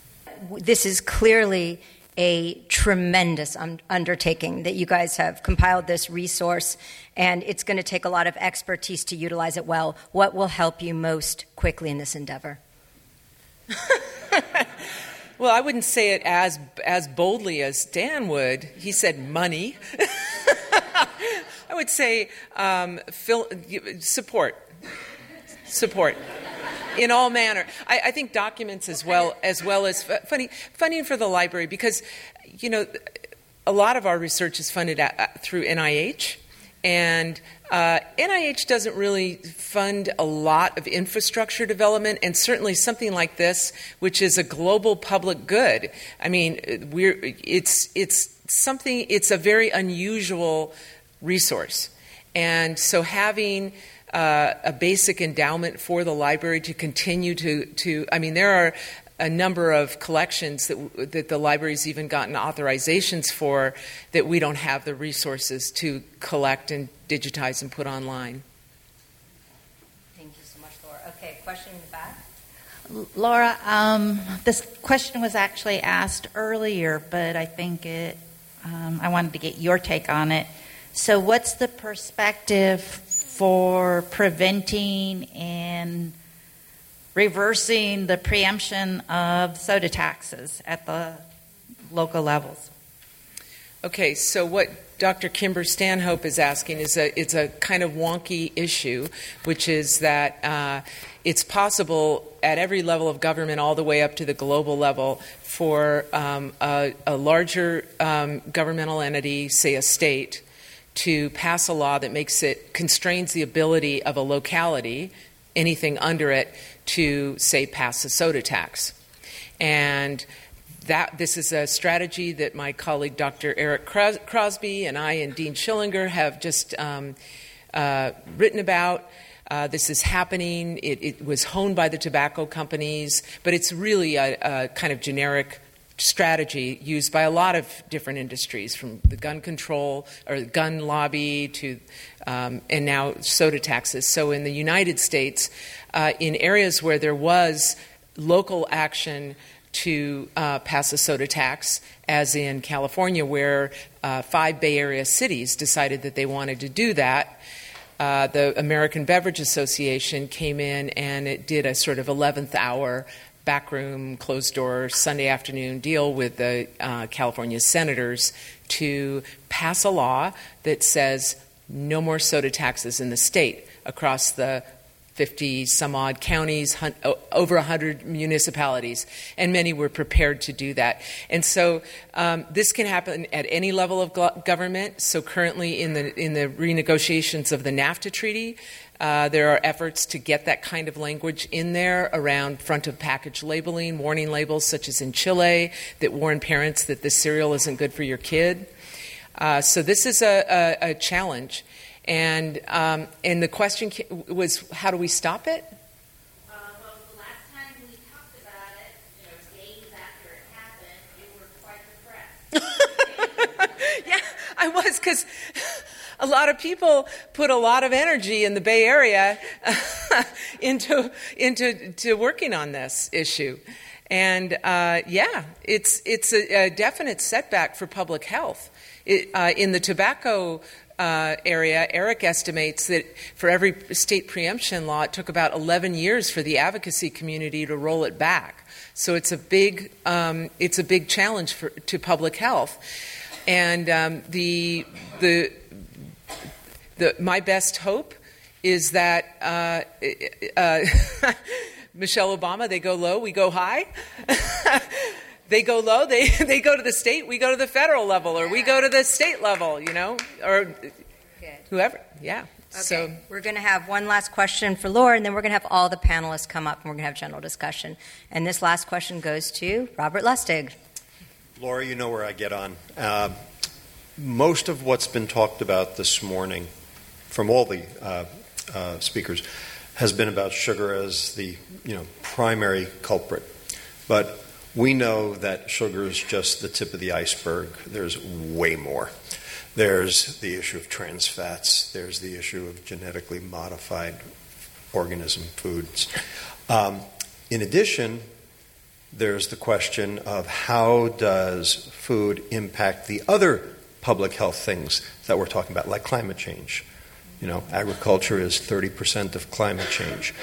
This is clearly a tremendous un- undertaking that you guys have compiled this resource and it's going to take a lot of expertise to utilize it well. What will help you most quickly in this endeavor? Well i wouldn't say it as as boldly as dan would. He said money I would say um, support, support in all manner. I, I, think documents as well as well as funny funding for the library because you know a lot of our research is funded at, through NIH. And uh, NIH doesn't really fund a lot of infrastructure development, and certainly something like this, which is a global public good. I mean, we're, it's, it's something, it's a very unusual resource. And so having uh, a basic endowment for the library to continue to, to, I mean, there are a number of collections that, that the library's even gotten authorizations for that we don't have the resources to collect and digitize and put online. Thank you so much, Laura. Okay, question in the back. Laura, um, this question was actually asked earlier, but I think it, um, I wanted to get your take on it. So, what's the perspective for preventing and reversing the preemption of soda taxes at the local levels? Okay, so what Dr. Kimber Stanhope is asking is a it's a kind of wonky issue, which is that uh, it's possible at every level of government, all the way up to the global level, for um, a, a, larger um, governmental entity, say a state, to pass a law that makes it constrains the ability of a locality, anything under it, to say pass a soda tax. And that this is a strategy that my colleague Dr. Eric Crosbie and I and Dean Schillinger have just um, uh, written about. Uh, this is happening. It, it, was honed by the tobacco companies, but it's really a, a kind of generic strategy used by a lot of different industries, from the gun control or gun lobby to, um, and now soda taxes. So in the United States, uh, in areas where there was local action to uh, pass a soda tax, as in California, where uh, five Bay Area cities decided that they wanted to do that. Uh, the American Beverage Association came in and it did a sort of 11th hour backroom, closed door, Sunday afternoon deal with the uh, California senators to pass a law that says no more soda taxes in the state across the 50 some odd counties, over 100 municipalities, and many were prepared to do that. And so um, this can happen at any level of government. So currently, in the in the renegotiations of the NAFTA treaty, uh, there are efforts to get that kind of language in there around front of package labeling, warning labels, such as in Chile, that warn parents that this cereal isn't good for your kid. Uh, so this is a, a, a challenge. And, um, and the question was, how do we stop it? yeah, I was because a lot of people put a lot of energy in the Bay Area into into to working on this issue, and uh, yeah, it's it's a, a, definite setback for public health. It, uh, in the tobacco uh, area, Eric estimates that for every state preemption law, it took about 11 years for the advocacy community to roll it back. So it's a big, um, it's a big challenge for, to public health. And um, the, the, the, my best hope is that uh, uh, Michelle Obama, they go low, we go high. they go low, they, they go to the state, we go to the federal level, or we go to the state level, you know, or Good. whoever. Yeah. Okay. So we're going to have one last question for Laura, and then we're going to have all the panelists come up, and we're going to have general discussion. And this last question goes to Robert Lustig. Laura, you know where I get on. Uh, most of what's been talked about this morning from all the uh, uh, speakers has been about sugar as the you know primary culprit, but we know that sugar is just the tip of the iceberg. There's way more. There's the issue of trans fats, there's the issue of genetically modified organism foods. Um, in addition, there's the question of how does food impact the other public health things that we're talking about, like climate change. You know, agriculture is 30% of climate change.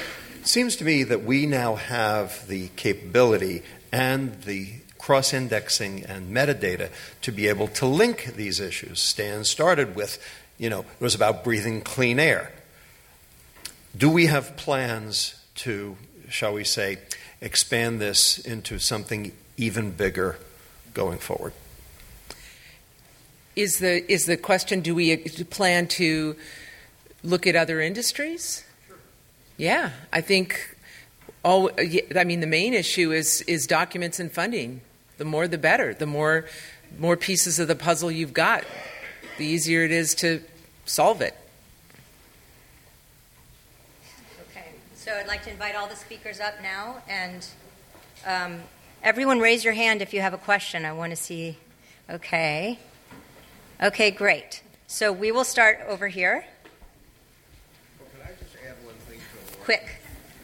It seems to me that we now have the capability and the cross indexing and metadata to be able to link these issues. Stan started with, you know, it was about breathing clean air. Do we have plans to, shall we say, expand this into something even bigger going forward? Is the, is the question do we plan to look at other industries? Sure. Yeah, I think all, I mean, the main issue is, is documents and funding. The more, the better. The more, more pieces of the puzzle you've got, the easier it is to solve it. Okay, so I'd like to invite all the speakers up now, and um, everyone raise your hand if you have a question. I want to see. Okay. Okay, great. So we will start over here. Well, Quick.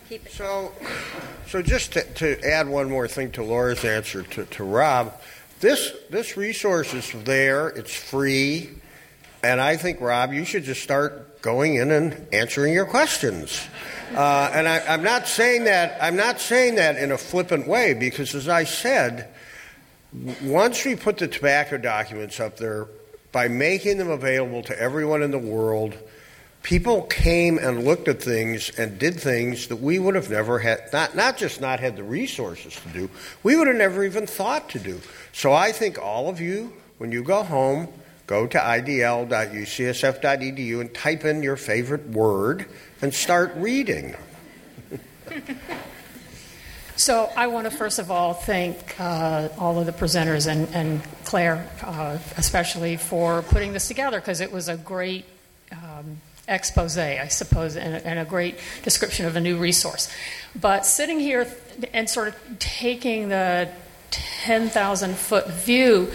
Keep it. So, so just to, to, add one more thing to Laura's answer to, to Rob, this this resource is there. It's free, and I think Rob, you should just start going in and answering your questions. Uh, and I, I'm not saying that I'm not saying that in a flippant way because, as I said, once we put the tobacco documents up there, by making them available to everyone in the world people came and looked at things and did things that we would have never had, not, not just not had the resources to do, we would have never even thought to do. So I think all of you, when you go home, go to idl.ucsf.edu and type in your favorite word and start reading. So I want to first of all thank uh, all of the presenters and, and Claire, uh, especially for putting this together because it was a great um, expose, I suppose, and a, and a, great description of a new resource. But sitting here and sort of taking the 10,000 foot view,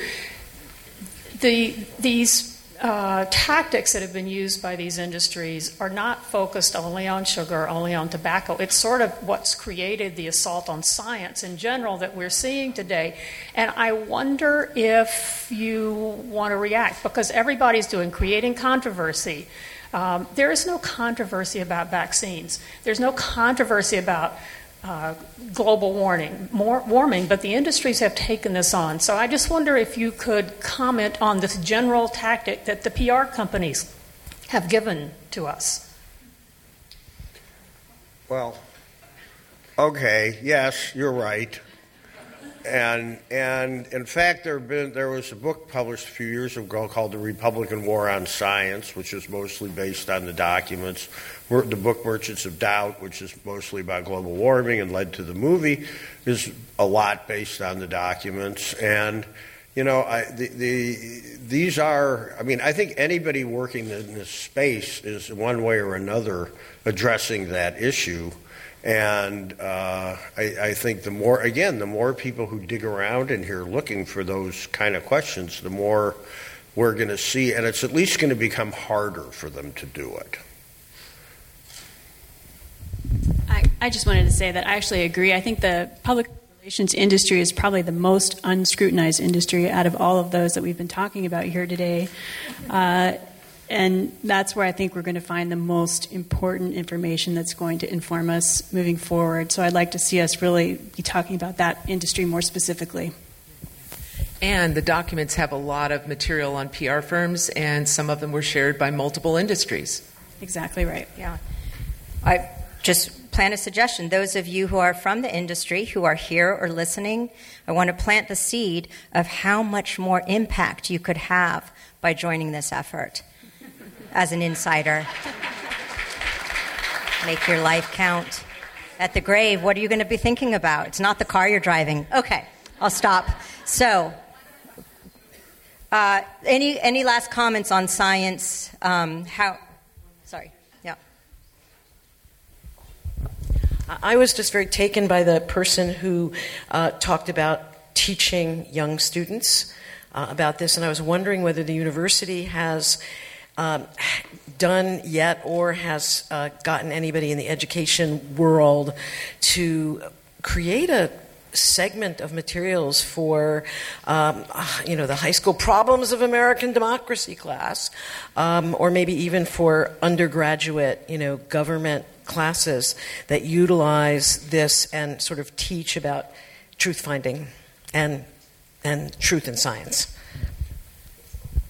the, these uh, tactics that have been used by these industries are not focused only on sugar, only on tobacco. It's sort of what's created the assault on science in general that we're seeing today. And I wonder if you want to react because everybody's doing creating controversy. Um, there is no controversy about vaccines. There's no controversy about uh, global warming, warming, but the industries have taken this on. So I just wonder if you could comment on this general tactic that the PR companies have given to us. Well, okay, yes, you're right. And and in fact, there been there was a book published a few years ago called "The Republican War on Science," which is mostly based on the documents. The book "Merchants of Doubt," which is mostly about global warming and led to the movie, is a lot based on the documents. And you know, I, the, the these are. I mean, I think anybody working in this space is one way or another addressing that issue. And uh, I, I, think the more, again, the more people who dig around in here looking for those kind of questions, the more we're going to see, and it's at least going to become harder for them to do it. I, I just wanted to say that I actually agree. I think the public relations industry is probably the most unscrutinized industry out of all of those that we've been talking about here today. Uh, and that's where I think we're going to find the most important information that's going to inform us moving forward. So I'd like to see us really be talking about that industry more specifically. And the documents have a lot of material on PR firms, and some of them were shared by multiple industries. Exactly right. Yeah. I just plant a suggestion. Those of you who are from the industry, who are here or listening, I want to plant the seed of how much more impact you could have by joining this effort as an insider. Make your life count. At the grave, what are you going to be thinking about? It's not the car you're driving. Okay, I'll stop. So, uh, any any last comments on science? Um, how? Sorry. Yeah. I was just very taken by the person who uh, talked about teaching young students uh, about this, and I was wondering whether the university has um, done yet or has uh, gotten anybody in the education world to create a segment of materials for um, you know the high school problems of American democracy class, um, or maybe even for undergraduate you know government classes that utilize this and sort of teach about truth finding and and truth in science.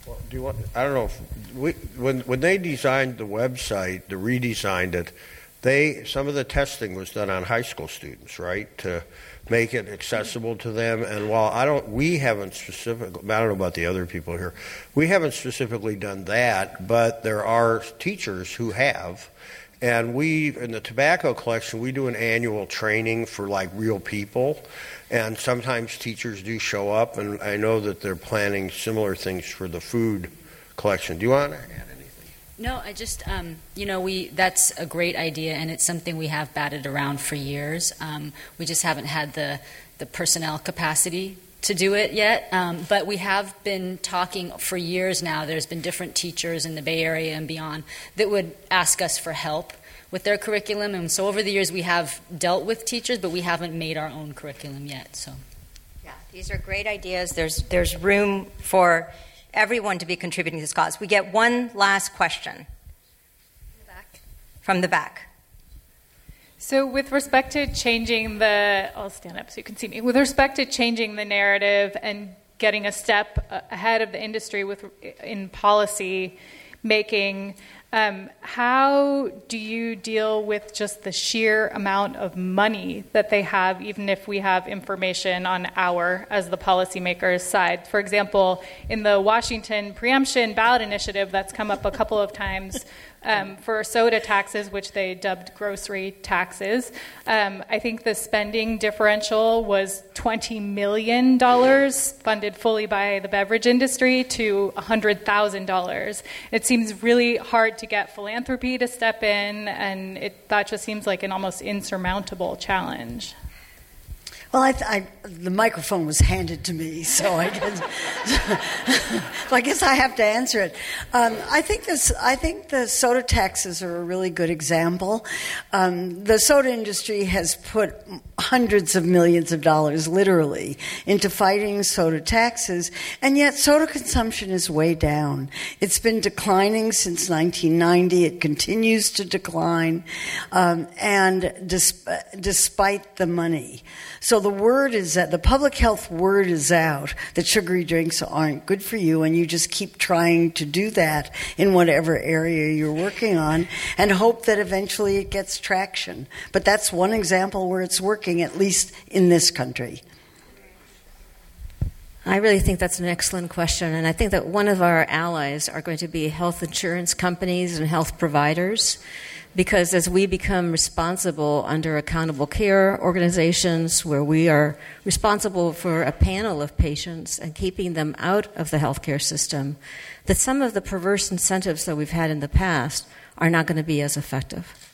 Well, do you want? I don't know. If when when they designed the website, the redesigned it, they some of the testing was done on high school students, right, to make it accessible to them. And while I don't, we haven't specifically, I don't know about the other people here, we haven't specifically done that, but there are teachers who have. And we, in the tobacco collection, we do an annual training for like real people. And sometimes teachers do show up, and I know that they're planning similar things for the food collection. Do you want to add anything? No, I just, um, you know, we that's a great idea, and it's something we have batted around for years. Um, we just haven't had the, the personnel capacity to do it yet, um, but we have been talking for years now. There's been different teachers in the Bay Area and beyond that would ask us for help with their curriculum, and so over the years we have dealt with teachers, but we haven't made our own curriculum yet. So, yeah, these are great ideas. There's there's room for everyone to be contributing to this cause. We get one last question. The From the back. So, with respect to changing the, I'll stand up so you can see me. With respect to changing the narrative and getting a step ahead of the industry with in policy making, um, how do you deal with just the sheer amount of money that they have, even if we have information on our, as the policymakers' side? For example, in the Washington preemption ballot initiative that's come up a couple of times, um, for soda taxes, which they dubbed grocery taxes. Um, I think the spending differential was $20 million funded fully by the beverage industry to $100,000. It seems really hard to get philanthropy to step in, and it, that just seems like an almost insurmountable challenge. Well, I, I, the microphone was handed to me, so I guess, so I guess I have to answer it. Um, I think this. I think the soda taxes are a really good example. Um, the soda industry has put hundreds of millions of dollars, literally, into fighting soda taxes, and yet soda consumption is way down. It's been declining since 1990. It continues to decline, um, and despite the money. So the word is that the public health word is out that sugary drinks aren't good for you, and you just keep trying to do that in whatever area you're working on and hope that eventually it gets traction. But that's one example where it's working, at least in this country. I really think that's an excellent question, and I think that one of our allies are going to be health insurance companies and health providers. Because as we become responsible under accountable care organizations, where we are responsible for a panel of patients and keeping them out of the healthcare system, that some of the perverse incentives that we've had in the past are not going to be as effective.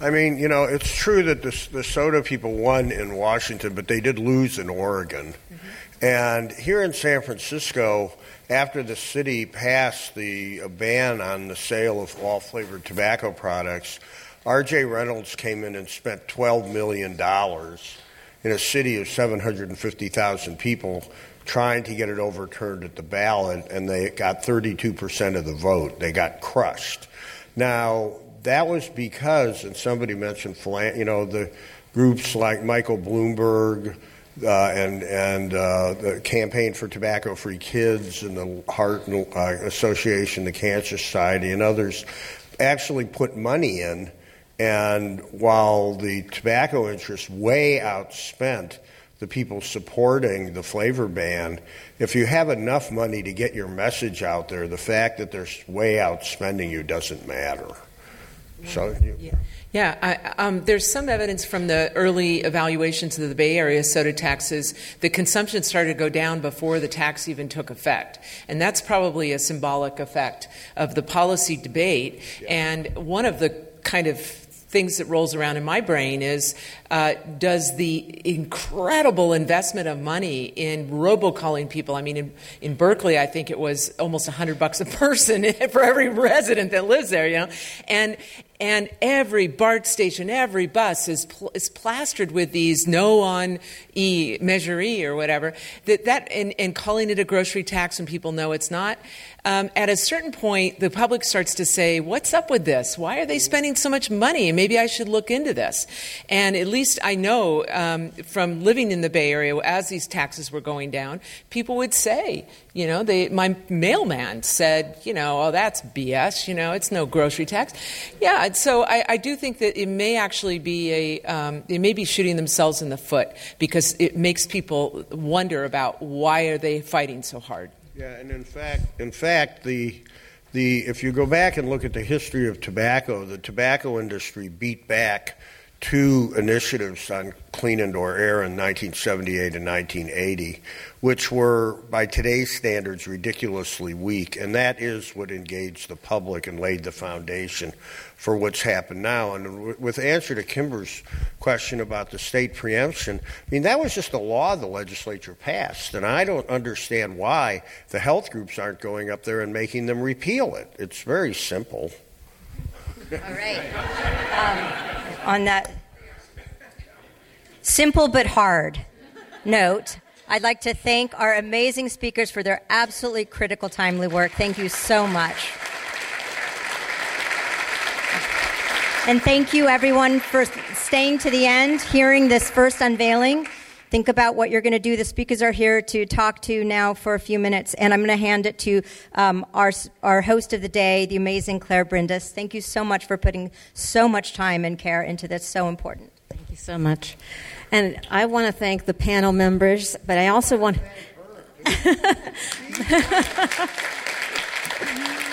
I mean, you know, it's true that the, the soda people won in Washington, but they did lose in Oregon. Mm-hmm. And here in San Francisco, after the city passed the ban on the sale of all flavored tobacco products, R.J. Reynolds came in and spent $12 million in a city of 750,000 people trying to get it overturned at the ballot, and they got 32% of the vote. They got crushed. Now, that was because, and somebody mentioned, you know, the groups like Michael Bloomberg uh, and and uh, the Campaign for Tobacco Free Kids and the Heart uh, Association, the Cancer Society, and others actually put money in. And while the tobacco interests way outspent the people supporting the flavor ban, if you have enough money to get your message out there, the fact that they're way outspending you doesn't matter. So, yeah. Yeah, I, um, there's some evidence from the early evaluations of the Bay Area soda taxes that consumption started to go down before the tax even took effect. And that's probably a symbolic effect of the policy debate. Yeah. And one of the kind of things that rolls around in my brain is uh, does the incredible investment of money in robocalling people? I mean, in, in Berkeley, I think it was almost 100 bucks a person for every resident that lives there, you know? And, and every BART station, every bus is, pl- is plastered with these no on E, measure E or whatever, that, that and, and calling it a grocery tax when people know it's not. Um, at a certain point, the public starts to say, What's up with this? Why are they spending so much money? Maybe I should look into this. And at least I know um, from living in the Bay Area, as these taxes were going down, people would say, you know, they, my mailman said, you know, oh, that's BS, you know, it's no grocery tax. Yeah, so I, I do think that it may actually be a, um, they may be shooting themselves in the foot because it makes people wonder about why are they fighting so hard. Yeah, and in fact, in fact, the the if you go back and look at the history of tobacco, the tobacco industry beat back two initiatives on clean indoor air in 1978 and 1980, which were, by today's standards, ridiculously weak. And that is what engaged the public and laid the foundation for what's happened now. And with answer to Kimber's question about the state preemption, I mean, that was just a law the legislature passed. And I don't understand why the health groups aren't going up there and making them repeal it. It's very simple. All right. Um, on that simple but hard note, I'd like to thank our amazing speakers for their absolutely critical, timely work. Thank you so much. And thank you, everyone, for staying to the end, hearing this first unveiling. Think about what you're going to do. The speakers are here to talk to now for a few minutes, and I'm going to hand it to um, our, our host of the day, the amazing Claire Brindis. Thank you so much for putting so much time and care into this. So important. Thank you so much. And I want to thank the panel members, but I also want.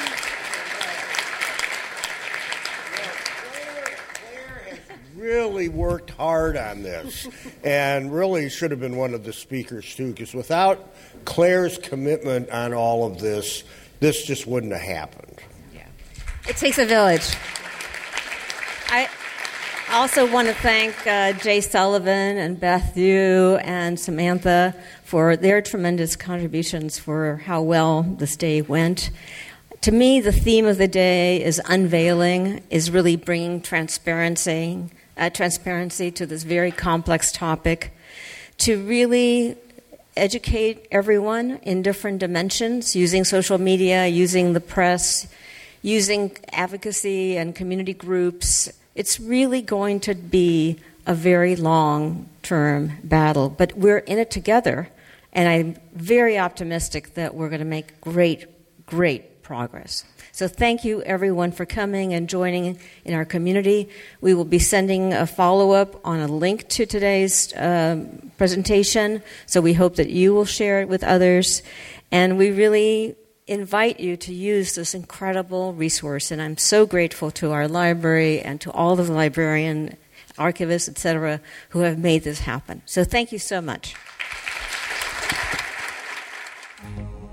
really worked hard on this and really should have been one of the speakers too because without claire's commitment on all of this this just wouldn't have happened. Yeah. it takes a village. I also want to thank uh, jay sullivan and beth yu and samantha for their tremendous contributions for how well this day went. To me, the theme of the day is unveiling, is really bringing transparency uh, transparency to this very complex topic, to really educate everyone in different dimensions using social media, using the press, using advocacy and community groups, It's really going to be a very long term battle, but we're in it together, and I'm very optimistic that we're going to make great, great progress. So, thank you everyone for coming and joining in our community. We will be sending a follow up on a link to today's um, presentation, so we hope that you will share it with others. And we really invite you to use this incredible resource. And I'm so grateful to our library and to all the librarian, archivists, etc., who have made this happen. So thank you so much.